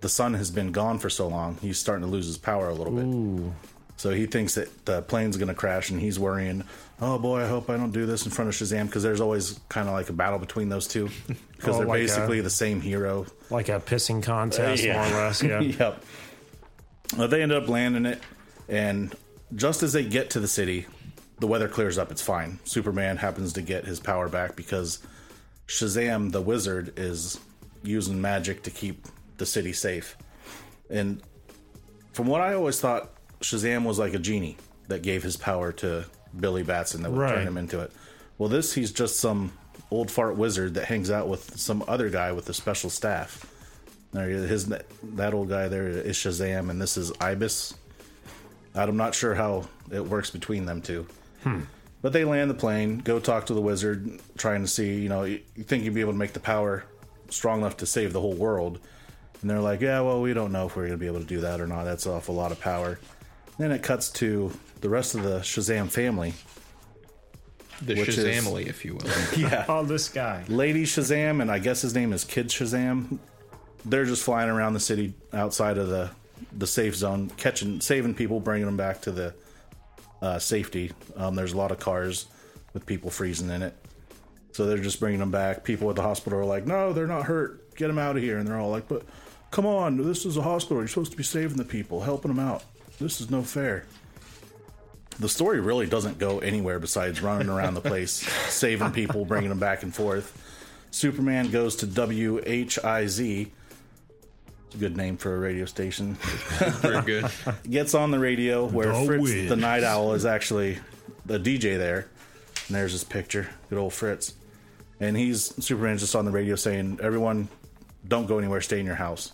the sun has been gone for so long, he's starting to lose his power a little bit. So he thinks that the plane's going to crash, and he's worrying. Oh boy, I hope I don't do this in front of Shazam because there's always kind of like a battle between those two [laughs] because Oh, they're like a- basically the same hero. Like a pissing contest, Yeah. more or less. Yeah. [laughs] yep. Uh, they end up landing it, and just as they get to the city, the weather clears up. It's fine. Superman happens to get his power back because Shazam, the wizard, is using magic to keep the city safe. And from what I always thought, Shazam was like a genie that gave his power to Billy Batson that would Right. turn him into it. Well, this he's just some old fart wizard that hangs out with some other guy with a special staff. There, his that old guy there is Shazam, and this is Ibis. I'm not sure how it works between them two. But they land the plane, go talk to the wizard, trying to see, you know, you you think you'd be able to make the power strong enough to save the whole world. And they're like, yeah, well, we don't know if we're going to be able to do that or not. That's an awful lot of power. Then it cuts to the rest of the Shazam family. The Which is- Shazamily, if you will. [laughs] Yeah. All this guy. Lady Shazam, and I guess his name is Kid Shazam. They're just flying around the city outside of the the safe zone, catching, saving people, bringing them back to the uh, safety. Um, there's a lot of cars with people freezing in it, so they're just bringing them back. People at the hospital are like, "No, they're not hurt. Get them out of here." And they're all like, "But come on, this is a hospital. You're supposed to be saving the people, helping them out. This is no fair." the story really doesn't go anywhere besides running around the place, saving people, bringing them back and forth. Superman goes to WHIZ. It's a good name for a radio station. [laughs] Very good. [laughs] Gets on the radio where The Fritz Wiz. the Night Owl is actually the DJ there. And there's his picture. Good old Fritz. And he's Superman's just on the radio saying, Everyone, don't go anywhere, stay in your house.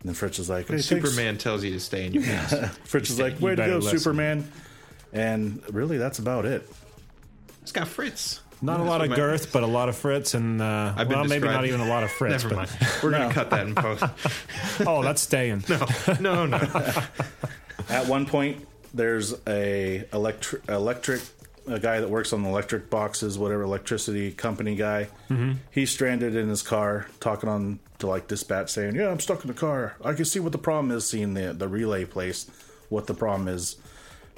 And then Fritz is like, hey, thanks. Superman tells you to stay in your [laughs] house. Fritz is like, You way to go, listen." Superman. And really, that's about it. It's got Fritz. Not a lot of what I- girth, but a lot of Fritz, and uh, I've been well, maybe not even a lot of Fritz. Never but, mind. We're gonna cut that in [laughs] post. oh, that's staying. No, no. No. At one point, there's a electric electric a guy that works on the electric boxes, whatever electricity company guy. Mm-hmm. He's stranded in his car, talking on to like dispatch, saying, "Yeah, I'm stuck in the car. I can see what the problem is. Seeing the the relay place, what the problem is."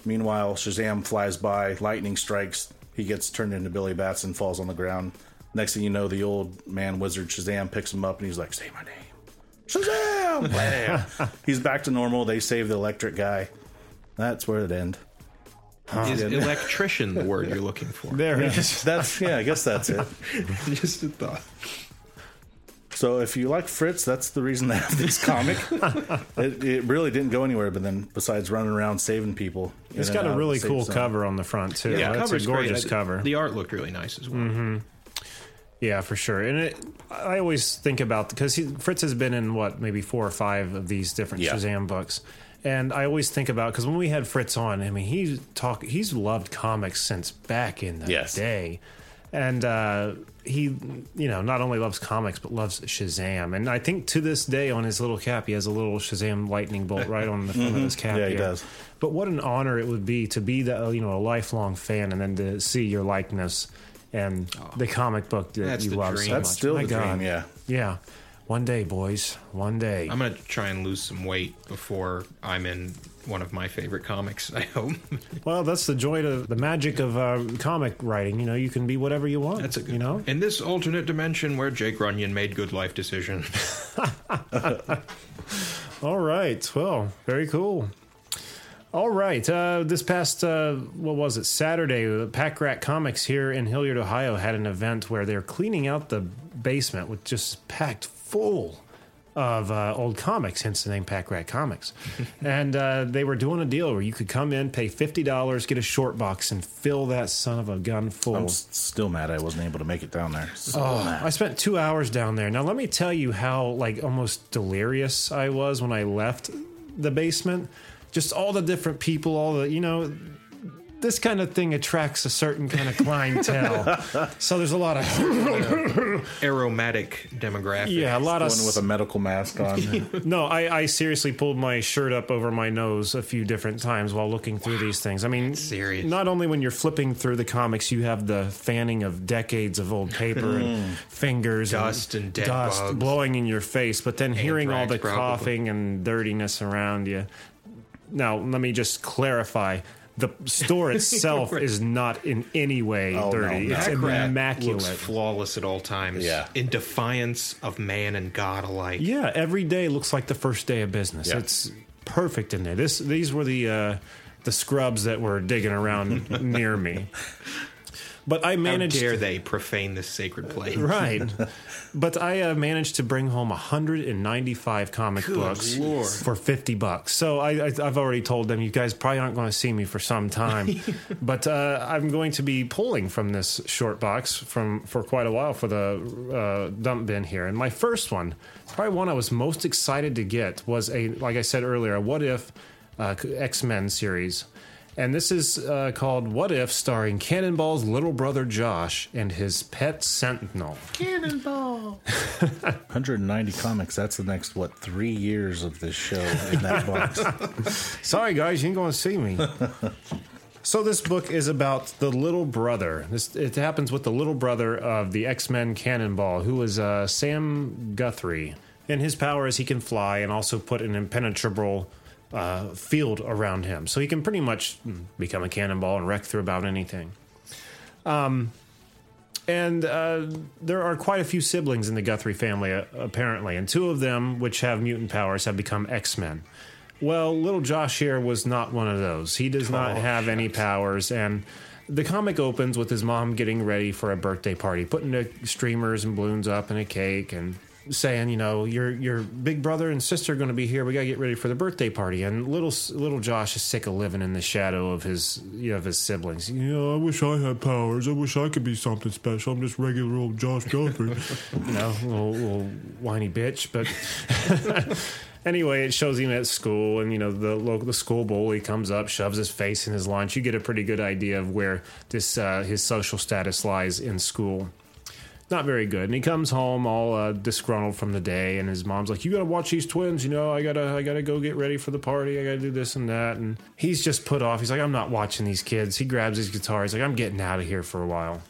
Meanwhile, Shazam flies by, lightning strikes. He gets turned into Billy Bats and falls on the ground. Next thing you know, the old man wizard Shazam picks him up and he's like, "Say my name." Shazam! [laughs] Bam! He's back to normal. They save the electric guy. That's where it end. Is electrician the word you're looking for? There it is. That's yeah. I guess that's it. [laughs] Just a thought. So if you like Fritz, that's the reason they have this [laughs] comic. it, it really didn't go anywhere, but then besides running around saving people, it's got a really cool some. cover on the front too. Yeah, that's a cover's great. gorgeous cover. The art looked really nice as well. Mm-hmm. Yeah, for sure. And it, I always think about because Fritz has been in what maybe four or five of these different Yeah. Shazam books, and I always think about because when we had Fritz on, I mean he's talk he's loved comics since back in the Yes. day, and uh, he you know not only loves comics but loves Shazam, and I think to this day on his little cap he has a little Shazam lightning bolt [laughs] right on the front of his cap. Mm-hmm. Yeah, he does. But what an honor it would be to be the you know a lifelong fan and then to see your likeness and the comic book that That's you love dream. so That's much. still My the God. dream. Yeah. Yeah. One day, boys. One day. I'm gonna try and lose some weight before I'm in one of my favorite comics. I hope. [laughs] well, that's the joy of the magic of uh, comic writing. You know, you can be whatever you want. That's a good. You know. in this alternate dimension where Jake Runyon made good life decisions. [laughs] [laughs] All right. Well, very cool. All right. Uh, this past, uh, what was it, Saturday, Pack Rat Comics here in Hilliard, Ohio had an event where they're cleaning out the basement with just packed full of uh, old comics, hence the name Pack Rat Comics. [laughs] and uh, they were doing a deal where you could come in, pay $50, get a short box, and fill that son of a gun full. I'm s- still mad I wasn't able to make it down there. So Oh, mad. I spent two hours down there. Now, let me tell you how like almost delirious I was when I left the basement. Just all the different people, all the you know, this kind of thing attracts a certain kind of clientele. [laughs] so there's a lot of [laughs] Aromatic demographic. yeah, a lot of one with a medical mask on. [laughs] no. I, I seriously pulled my shirt up over my nose a few different times while looking through these things. I mean, serious. Not only when you're flipping through the comics, you have the fanning of decades of old paper and mm. fingers, Dust and dead dust bugs. blowing in your face, but then hearing all the probably. coughing and dirtiness around you. Now, let me just clarify. The store [laughs] itself is not in any way Oh, dirty. no. It's Pack immaculate. looks flawless at all times. Yeah. In defiance of man and God alike. Yeah, every day looks like the first day of business. Yeah. It's perfect in there. This these were the uh, the scrubs that were digging around [laughs] near me. But I managed. How dare they profane this sacred place? right. [laughs] But I uh, managed to bring home 195 comic books Lord. for 50 bucks. So I, I, I've already told them you guys probably aren't going to see me for some time. [laughs] but uh, I'm going to be pulling from this short box from for quite a while for the uh, dump bin here. And my first one, probably one I was most excited to get, was a like I said earlier, a What If uh, X Men series. And this is uh, called What If, starring Cannonball's little brother Josh and his pet Sentinel. Cannonball! [laughs] 190 comics. That's the next what three years of this show in that box. [laughs] Sorry, guys, you ain't going to see me. [laughs] so this book is about the little brother. This it happens with the little brother of the X Men Cannonball, who is uh, Sam Guthrie. And his power is he can fly and also put an impenetrable uh, field around him, so he can pretty much mm, become a cannonball and wreck through about anything. Um, and uh, there are quite a few siblings in the Guthrie family, uh, apparently, and two of them, which have mutant powers, have become X Men. Well, little Josh here was not one of those. He does not have any powers, and the comic opens with his mom getting ready for a birthday party, putting the streamers and balloons up and a cake, and saying, you know, your your big brother and sister are going to be here. We got to get ready for the birthday party. And little little Josh is sick of living in the shadow of his you know, of his siblings. You know, I wish I had powers. I wish I could be something special. I'm just regular old Josh Guthrie, [laughs] you know, little, little whiny bitch. But [laughs] Anyway, it shows him at school, and you know the local the school bully comes up, shoves his face in his lunch. You get a pretty good idea of where this uh, his social status lies in school. Not very good. And he comes home all uh, disgruntled from the day, and his mom's like, "You got to watch these twins. You know, I gotta I gotta go get ready for the party. I gotta do this and that." And he's just put off. He's like, "I'm not watching these kids." He grabs his guitar. He's like, "I'm getting out of here for a while."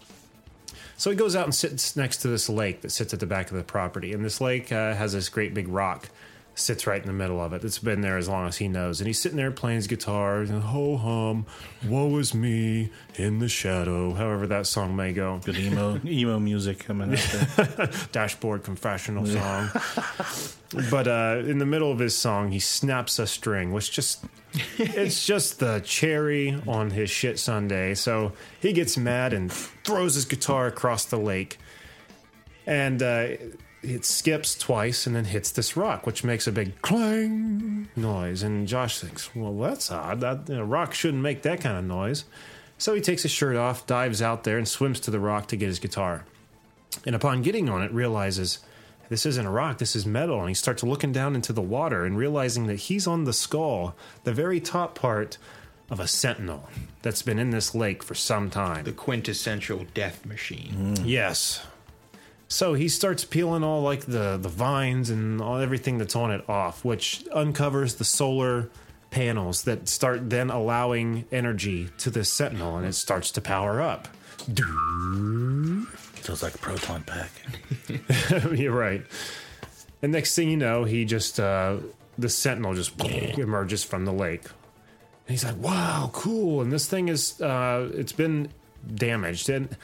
So he goes out and sits next to this lake that sits at the back of the property. And this lake uh, has this great big rock sits right in the middle of it. That's been there as long as he knows. And he's sitting there playing his guitar and ho hum, woe is me in the shadow, however that song may go. Good emo [laughs] emo music coming out there. [laughs] Dashboard confessional song. [laughs] but uh, in the middle of his song, he snaps a string, which just. it's just the cherry on his shit Sunday. So he gets mad and throws his guitar across the lake. And uh, it skips twice and then hits this rock, which makes a big clang noise. And Josh thinks, well, that's odd. That you know, rock shouldn't make that kind of noise. So he takes his shirt off, dives out there, and swims to the rock to get his guitar. And upon getting on it, realizes this isn't a rock, this is metal. And he starts looking down into the water and realizing that he's on the skull, the very top part of a sentinel that's been in this lake for some time. The quintessential death machine. Yes. So he starts peeling all like the the vines and all everything that's on it off, which uncovers the solar panels that start then allowing energy to this sentinel, and it starts to power up. Feels like a proton pack. [laughs] You're right. And next thing you know, he just uh, the sentinel just emerges from the lake, and he's like, "Wow, cool!" And this thing is uh, it's been damaged and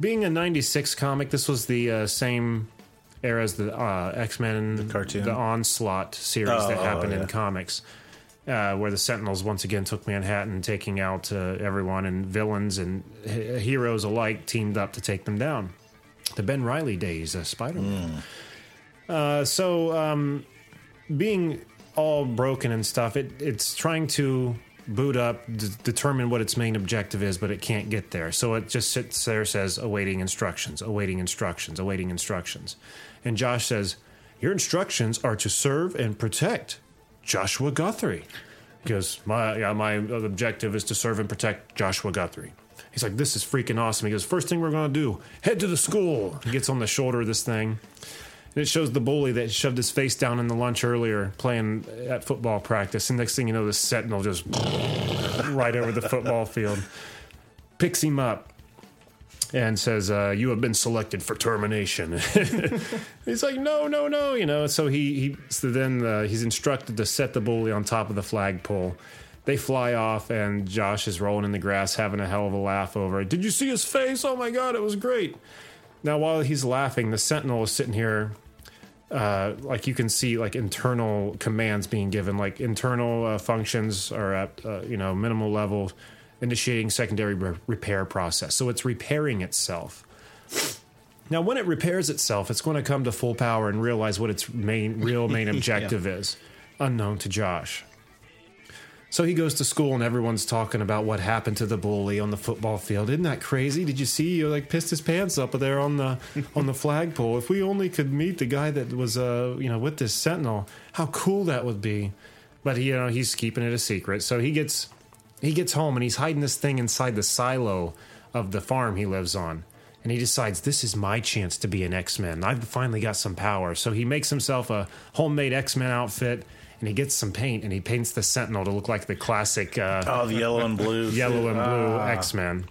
being a 96 comic this was the uh, same era as the uh, x-men the cartoon? the onslaught series Oh, that oh, happened yeah. in comics uh, where the sentinels once again took manhattan taking out uh, everyone and villains and h- heroes alike teamed up to take them down the ben riley days uh, spider-man uh, so um, being all broken and stuff, it, it's trying to boot up, d- determine what its main objective is, but it can't get there. So it just sits there, says, awaiting instructions, awaiting instructions, awaiting instructions. And Josh says, Your instructions are to serve and protect Joshua Guthrie. Goes, my, yeah, my objective is to serve and protect Joshua Guthrie. He's like, This is freaking awesome. He goes, First thing we're going to do, head to the school. He gets on the shoulder of this thing. And it shows the bully that shoved his face down in the lunch earlier playing at football practice. And next thing you know, the sentinel just [laughs] right over the football field picks him up and says, uh, "You have been selected for termination." [laughs] he's like, "No, no, no!" You know. So he he so then uh, he's instructed to set the bully on top of the flagpole. They fly off, and Josh is rolling in the grass, having a hell of a laugh over it. Did you see his face? Oh my god, it was great. Now, while he's laughing, the sentinel is sitting here uh, like you can see like internal commands being given like internal uh, functions are at uh, you know minimal level initiating secondary re- repair process. So it's repairing itself. Now when it repairs itself it's going to come to full power and realize what its main real main [laughs] objective is. Unknown to josh so he goes to school and everyone's talking about what happened to the bully on the football field. Isn't that crazy? Did you see? He like pissed his pants up there on the [laughs] on the flagpole. If we only could meet the guy that was uh you know with this sentinel, how cool that would be. But you know he's keeping it a secret. So he gets he gets home and he's hiding this thing inside the silo of the farm he lives on. And he decides this is my chance to be an X Men. I've finally got some power. So he makes himself a homemade X Men outfit and he gets some paint and he paints the Sentinel to look like the classic uh, Oh, the yellow and blue. yellow and blue Ah. X Men.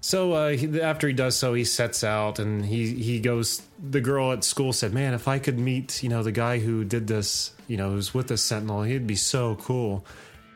So uh, he, after he does so, he sets out and he he goes. The girl at school said, "Man, if I could meet you know the guy who did this, you know, who's with the Sentinel, he'd be so cool.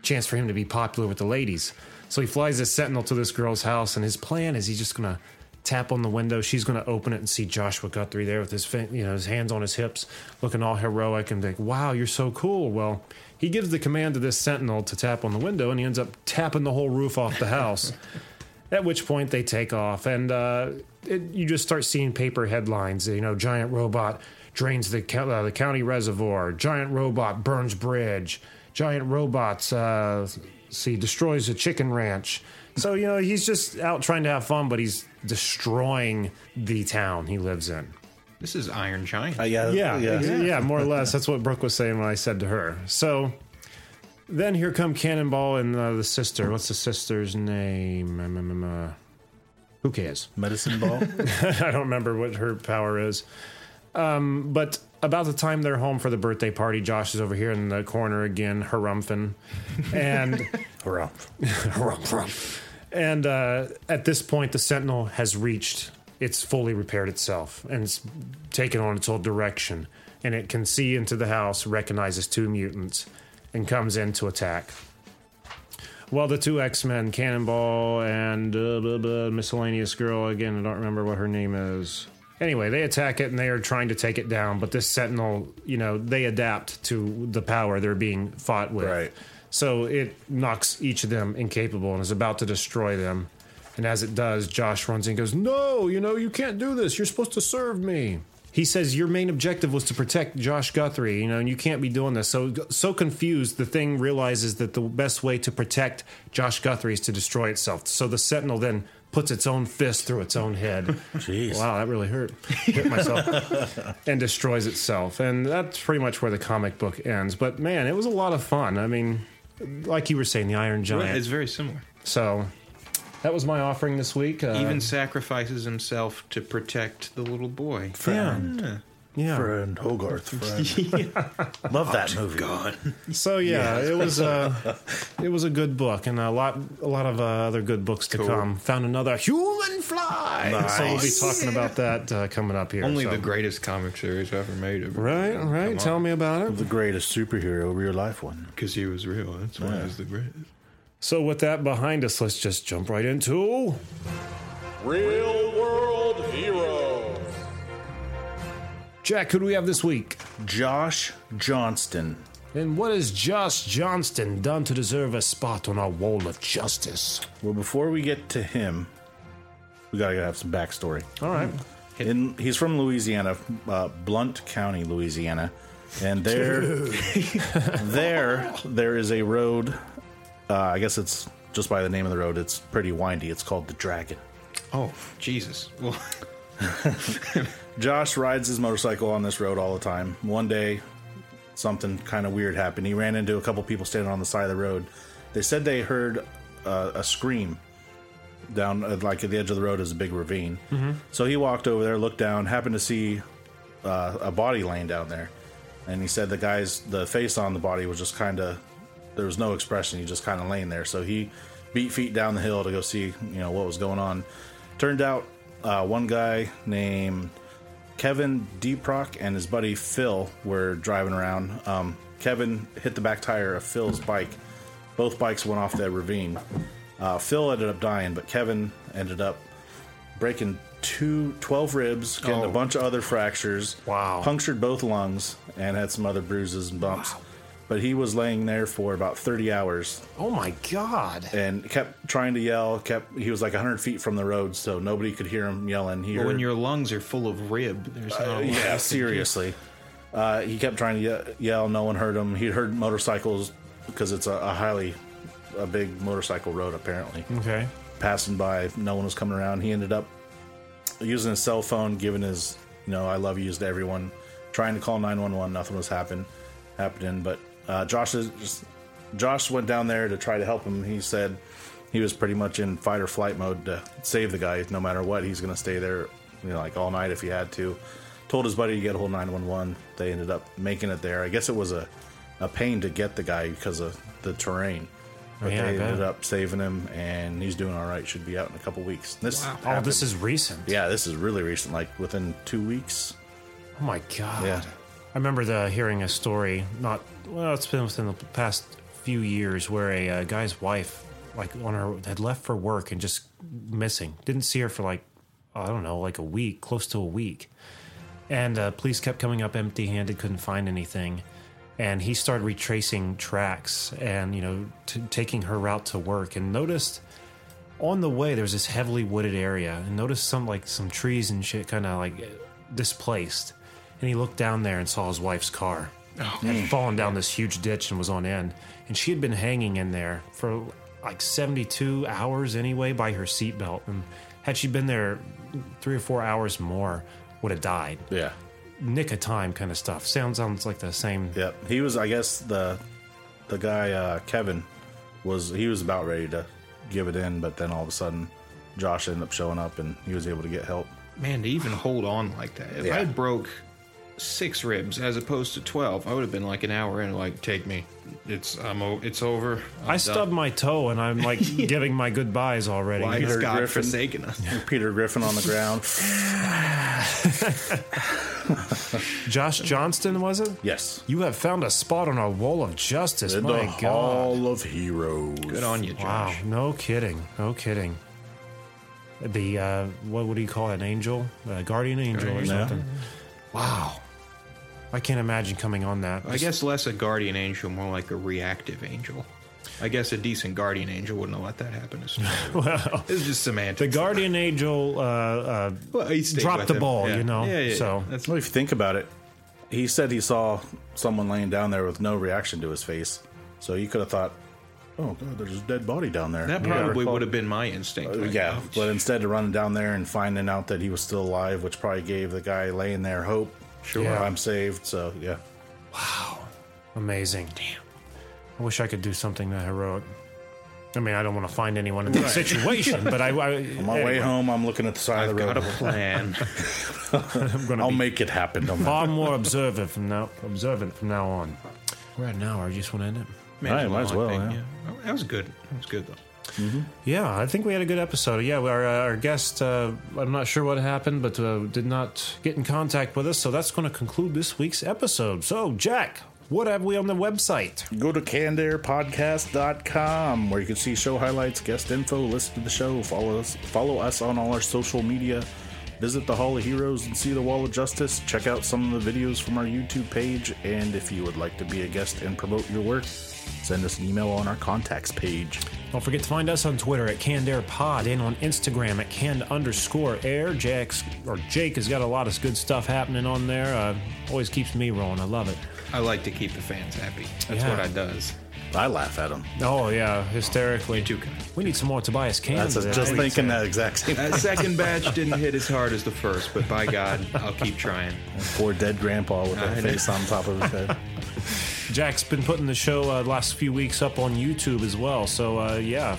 Chance for him to be popular with the ladies." So he flies the Sentinel to this girl's house, and his plan is he's just gonna tap on the window. She's gonna open it and see Joshua Guthrie there with his you know his hands on his hips, looking all heroic, and like, "Wow, you're so cool." Well, he gives the command to this Sentinel to tap on the window, and he ends up tapping the whole roof off the house. [laughs] At which point they take off, and uh, it, you just start seeing paper headlines. You know, giant robot drains the uh, the county reservoir. Giant robot burns bridge. Giant robots uh, see destroys a chicken ranch. So you know he's just out trying to have fun, but he's destroying the town he lives in. This is Iron Giant. Uh, yeah, Yeah, yeah. yeah, more or less. That's what Brooke was saying when I said to her. So then here come Cannonball and uh, the sister. What's the sister's name? Um, um, um, uh, who cares? Medicine ball. [laughs] I don't remember what her power is. Um, but about the time they're home for the birthday party, Josh is over here in the corner again, harumphing. And Harumph. [laughs] Harumph, harumph. And uh, at this point, the Sentinel has reached, it's fully repaired itself and it's taken on its old direction. And it can see into the house, recognizes two mutants, and comes in to attack. Well, the two X Men, Cannonball and uh, blah, blah, miscellaneous girl, again, I don't remember what her name is. Anyway, they attack it and they are trying to take it down, but this Sentinel, you know, they adapt to the power they're being fought with. Right. So it knocks each of them incapable and is about to destroy them. And as it does, Josh runs in and goes, No, you know, you can't do this. You're supposed to serve me. He says your main objective was to protect Josh Guthrie, you know, and you can't be doing this. So so confused, the thing realizes that the best way to protect Josh Guthrie is to destroy itself. So the Sentinel then puts its own fist through its own head. [laughs] Jeez. Wow, that really hurt. Hit myself. [laughs] and destroys itself. And that's pretty much where the comic book ends. But man, it was a lot of fun. I mean, like you were saying, the Iron Giant. It's very similar. So that was my offering this week. Uh, Even sacrifices himself to protect the little boy. yeah, yeah. Friend Hogarth. [laughs] Friend. Love that movie. God. So yeah, it was uh, [laughs] it was a good book, and a lot a lot of uh, other good books to Cool. come. Found another Human Fly. So we'll be Nice. talking about that uh, coming up here. Only so. the greatest comic series ever made. Right, right. Tell me about it. The greatest superhero, real life one. Because he was real. That's why Yeah. he's the greatest. So with that behind us, let's just jump right into. Real world Jack, who do we have this week? Josh Johnston. And what has Josh Johnston done to deserve a spot on our wall of justice? Well, before we get to him, we gotta have some backstory. All right. In, he's from Louisiana, uh, Blount County, Louisiana, and there, [laughs] there, there is a road. Uh, I guess it's just by the name of the road. It's pretty windy. It's called the Dragon. Oh, Jesus. Well, [laughs] [laughs] Josh rides his motorcycle on this road all the time. One day, something kind of weird happened. He ran into a couple people standing on the side of the road. They said they heard uh, a scream down, uh, like at the edge of the road, is a big ravine. So he walked over there, looked down, happened to see uh, a body laying down there, and he said the guy's the face on the body was just kind of there was no expression. He just kind of laying there. So he beat feet down the hill to go see you know what was going on. Turned out uh, one guy named Kevin Deeprock and his buddy Phil were driving around. Um, Kevin hit the back tire of Phil's bike. Both bikes went off that ravine. Uh, Phil ended up dying, but Kevin ended up breaking two, 12 ribs, getting a Oh. bunch of other fractures. Wow. Punctured both lungs and had some other bruises and bumps. But he was laying there for about 30 hours Oh my God. and kept trying to yell. Kept he was like 100 feet from the road, so nobody could hear him yelling. He but when heard- your lungs are full of rib, there's not a lot yeah, you seriously. Uh, he kept trying to ye- yell. No one heard him. He heard motorcycles because it's a, a highly a big motorcycle road apparently. Okay. Passing by, no one was coming around. He ended up using his cell phone, giving his you know I love yous to everyone, trying to call nine one one. Nothing was happen happening. But uh, Josh is Josh went down there to try to help him. He said he was pretty much in fight or flight mode to save the guy. No matter what, he's going to stay there, you know, like all night if he had to. Told his buddy to get a hold of 911. They ended up making it there. I guess it was a, a pain to get the guy because of the terrain. But Yeah, they ended up saving him, and he's doing all right. Should be out in a couple weeks. This Oh, this is recent. yeah, this is really recent. Like within two weeks. Oh my God. Yeah. I remember the hearing a story. Not well, it's been within the past few years where a uh, guy's wife, like on her, had left for work and just missing. Didn't see her for like I don't know, like a week, close to a week. And uh, police kept coming up empty-handed, couldn't find anything. And he started retracing tracks and you know t- taking her route to work and noticed on the way there was this heavily wooded area and noticed some like some trees and shit kind of like displaced and he looked down there and saw his wife's car had fallen down this huge ditch and was on end and she had been hanging in there for like 72 hours anyway by her seatbelt and had she been there three or four hours more would have died. Yeah. Nick of time kind of stuff. Sounds sounds like the same. Yep. He was, I guess, the the guy uh, Kevin was. He was about ready to give it in, but then all of a sudden, Josh ended up showing up, and he was able to get help. Man, to even hold on like that. If Yeah. I broke six ribs as opposed to twelve, I would have been like an hour in. Like, take me. It's I'm o- it's over. I'm I done. stubbed my toe and I'm like [laughs] [laughs] giving my goodbyes already. Why Peter God Griffin. forsaken us? [laughs] Peter Griffin on the ground. Josh Johnston was it? yes. You have found a spot on our wall of justice. In my the God. Hall of Heroes. Good on you, Wow, Josh. no kidding, no kidding. The uh, what would you call it? An angel, a guardian angel, or Yeah. something. Wow, I can't imagine coming on that. I guess less a guardian angel, more like a reactive angel. I guess a decent guardian angel wouldn't have let that happen. It's, [laughs] well, it's just semantics. the guardian angel uh, uh, Well, dropped the him. ball, Yeah. you know. Yeah, yeah, so yeah. That's Well, if you think about it, he said he saw someone laying down there with no reaction to his face. So you could have thought, oh, God, there's a dead body down there. that probably recall- would have been my instinct. Uh, right yeah, now. but instead of running down there and finding out that he was still alive, which probably gave the guy laying there hope. Sure, Yeah. I'm saved. So yeah, Wow. amazing. Damn, I wish I could do something that heroic. I mean, I don't want to find anyone in that situation, but I, I [laughs] on my way home, I'm looking at the side I've of the got road. a plan. [laughs] I'm gonna I'll make it happen. Don't far matter. more observant from now observant from now on. We're at an hour. I just want to end it. Right, might as well, think, yeah. Oh, That was good. That was good though. Yeah, I think we had a good episode. Yeah, our, uh, our guest, uh, I'm not sure what happened, but uh, did not get in contact with us. So that's going to conclude this week's episode. So, Jack, what have we on the website? Go to cannedairpodcast.com where you can see show highlights, guest info, listen to the show, follow us, follow us on all our social media. Visit the Hall of Heroes and see the Wall of Justice. Check out some of the videos from our YouTube page. And if you would like to be a guest and promote your work, send us an email on our contacts page. Don't forget to find us on Twitter at CannedAirPod and on Instagram at canned underscore air. Jack's or Jake has got a lot of good stuff happening on there. Uh, always keeps me rolling. I love it. I like to keep the fans happy. That's Yeah. what I does. I laugh at them. Oh yeah, hysterically. too. We need some more Tobias cans. That's I just think. thinking that exact same. That second [laughs] batch didn't hit as hard as the first, but by God, I'll keep trying. Poor dead grandpa with that face on top of his head. [laughs] Jack's been putting the show uh, last few weeks up on YouTube as well. So uh, yeah,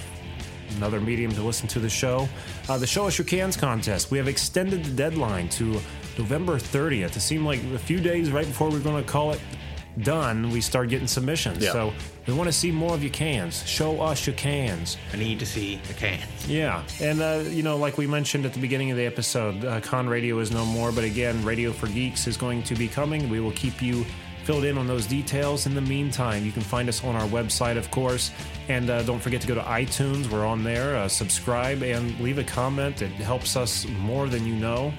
another medium to listen to the show. Uh, the Show Us Your Cans contest. We have extended the deadline to November 30th. It seemed like a few days right before we are going to call it done, we start getting submissions. Yeah. So we want to see more of your cans. Show us your cans. I need to see the can. Yeah, and uh, you know, like we mentioned at the beginning of the episode, uh, Con Radio is no more. But again, Radio for Geeks is going to be coming. We will keep you filled in on those details. In the meantime, you can find us on our website, of course, and uh, don't forget to go to iTunes. We're on there. Uh, subscribe and leave a comment. It helps us more than you know.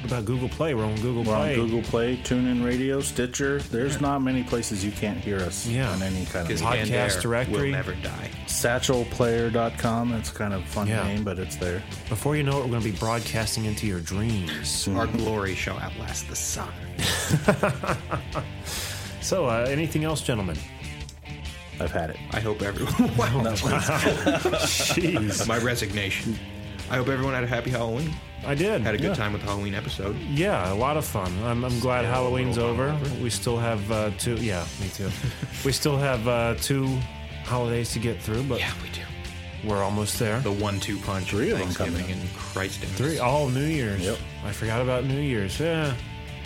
What about Google Play? We're on Google We're on Play. Google Play, TuneIn Radio, Stitcher. There's not many places you can't hear us Yeah. on any kind of Podcast Canned Air directory. will never die. satchelplayer.com. It's kind of a fun Yeah. name, but it's there. Before you know it, we're going to be broadcasting into your dreams. Our glory shall outlast the sun. [laughs] So, uh, anything else, gentlemen? I've had it. I hope everyone. [laughs] wow, [laughs] Jeez, my resignation. I hope everyone had a happy Halloween. I did. Had a good Yeah. time with the Halloween episode. Yeah, a lot of fun. I'm, I'm glad Halloween's over. We still have uh, two. Yeah, me too. [laughs] we still have uh, two holidays to get through, but Yeah, we do. we're almost there. The one-two punch Three of of them Thanksgiving coming and Christ Three, all New Year's. Yep. I forgot about New Year's. Yeah,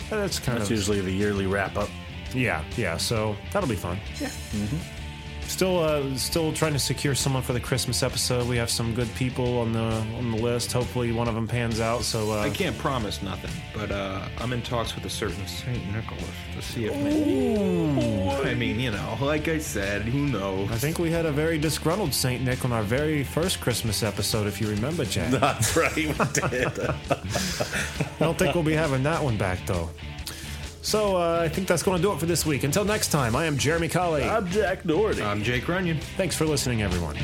that's kind of That's of usually the yearly wrap up. yeah, yeah. So that'll be fun. Yeah. Still, uh, still trying to secure someone for the Christmas episode. We have some good people on the on the list. Hopefully, one of them pans out. So uh, I can't promise nothing, but uh, I'm in talks with a certain Saint Nicholas to see if maybe. I mean, you know, like I said, who knows? I think we had a very disgruntled Saint Nick on our very first Christmas episode, if you remember, Jack. [laughs] That's right, we did. I [laughs] don't think we'll be having that one back, though. So uh, I think that's going to do it for this week. Until next time, I am Jeremy Colley. I'm Jack Doherty. I'm Jake Runyon. Thanks for listening, everyone.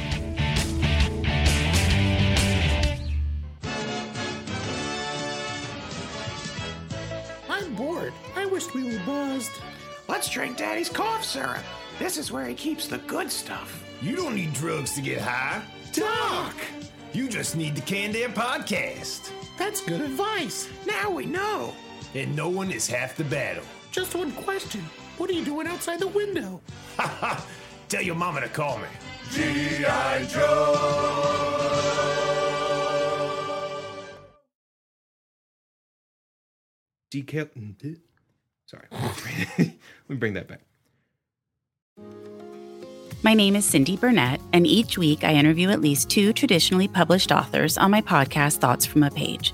I'm bored. I wished we were buzzed. Let's drink Daddy's cough syrup. This is where he keeps the good stuff. You don't need drugs to get high. Talk! You just need the Canned Air Podcast. That's good advice. Now we know. And no one is half the battle. Just one question. What are you doing outside the window? Ha ha! Tell your mama to call me. G.I. Joe! Decal. Mm-hmm. Sorry. [laughs] Let me bring that back. My name is Cindy Burnett, and each week I interview at least two traditionally published authors on my podcast, Thoughts from a Page.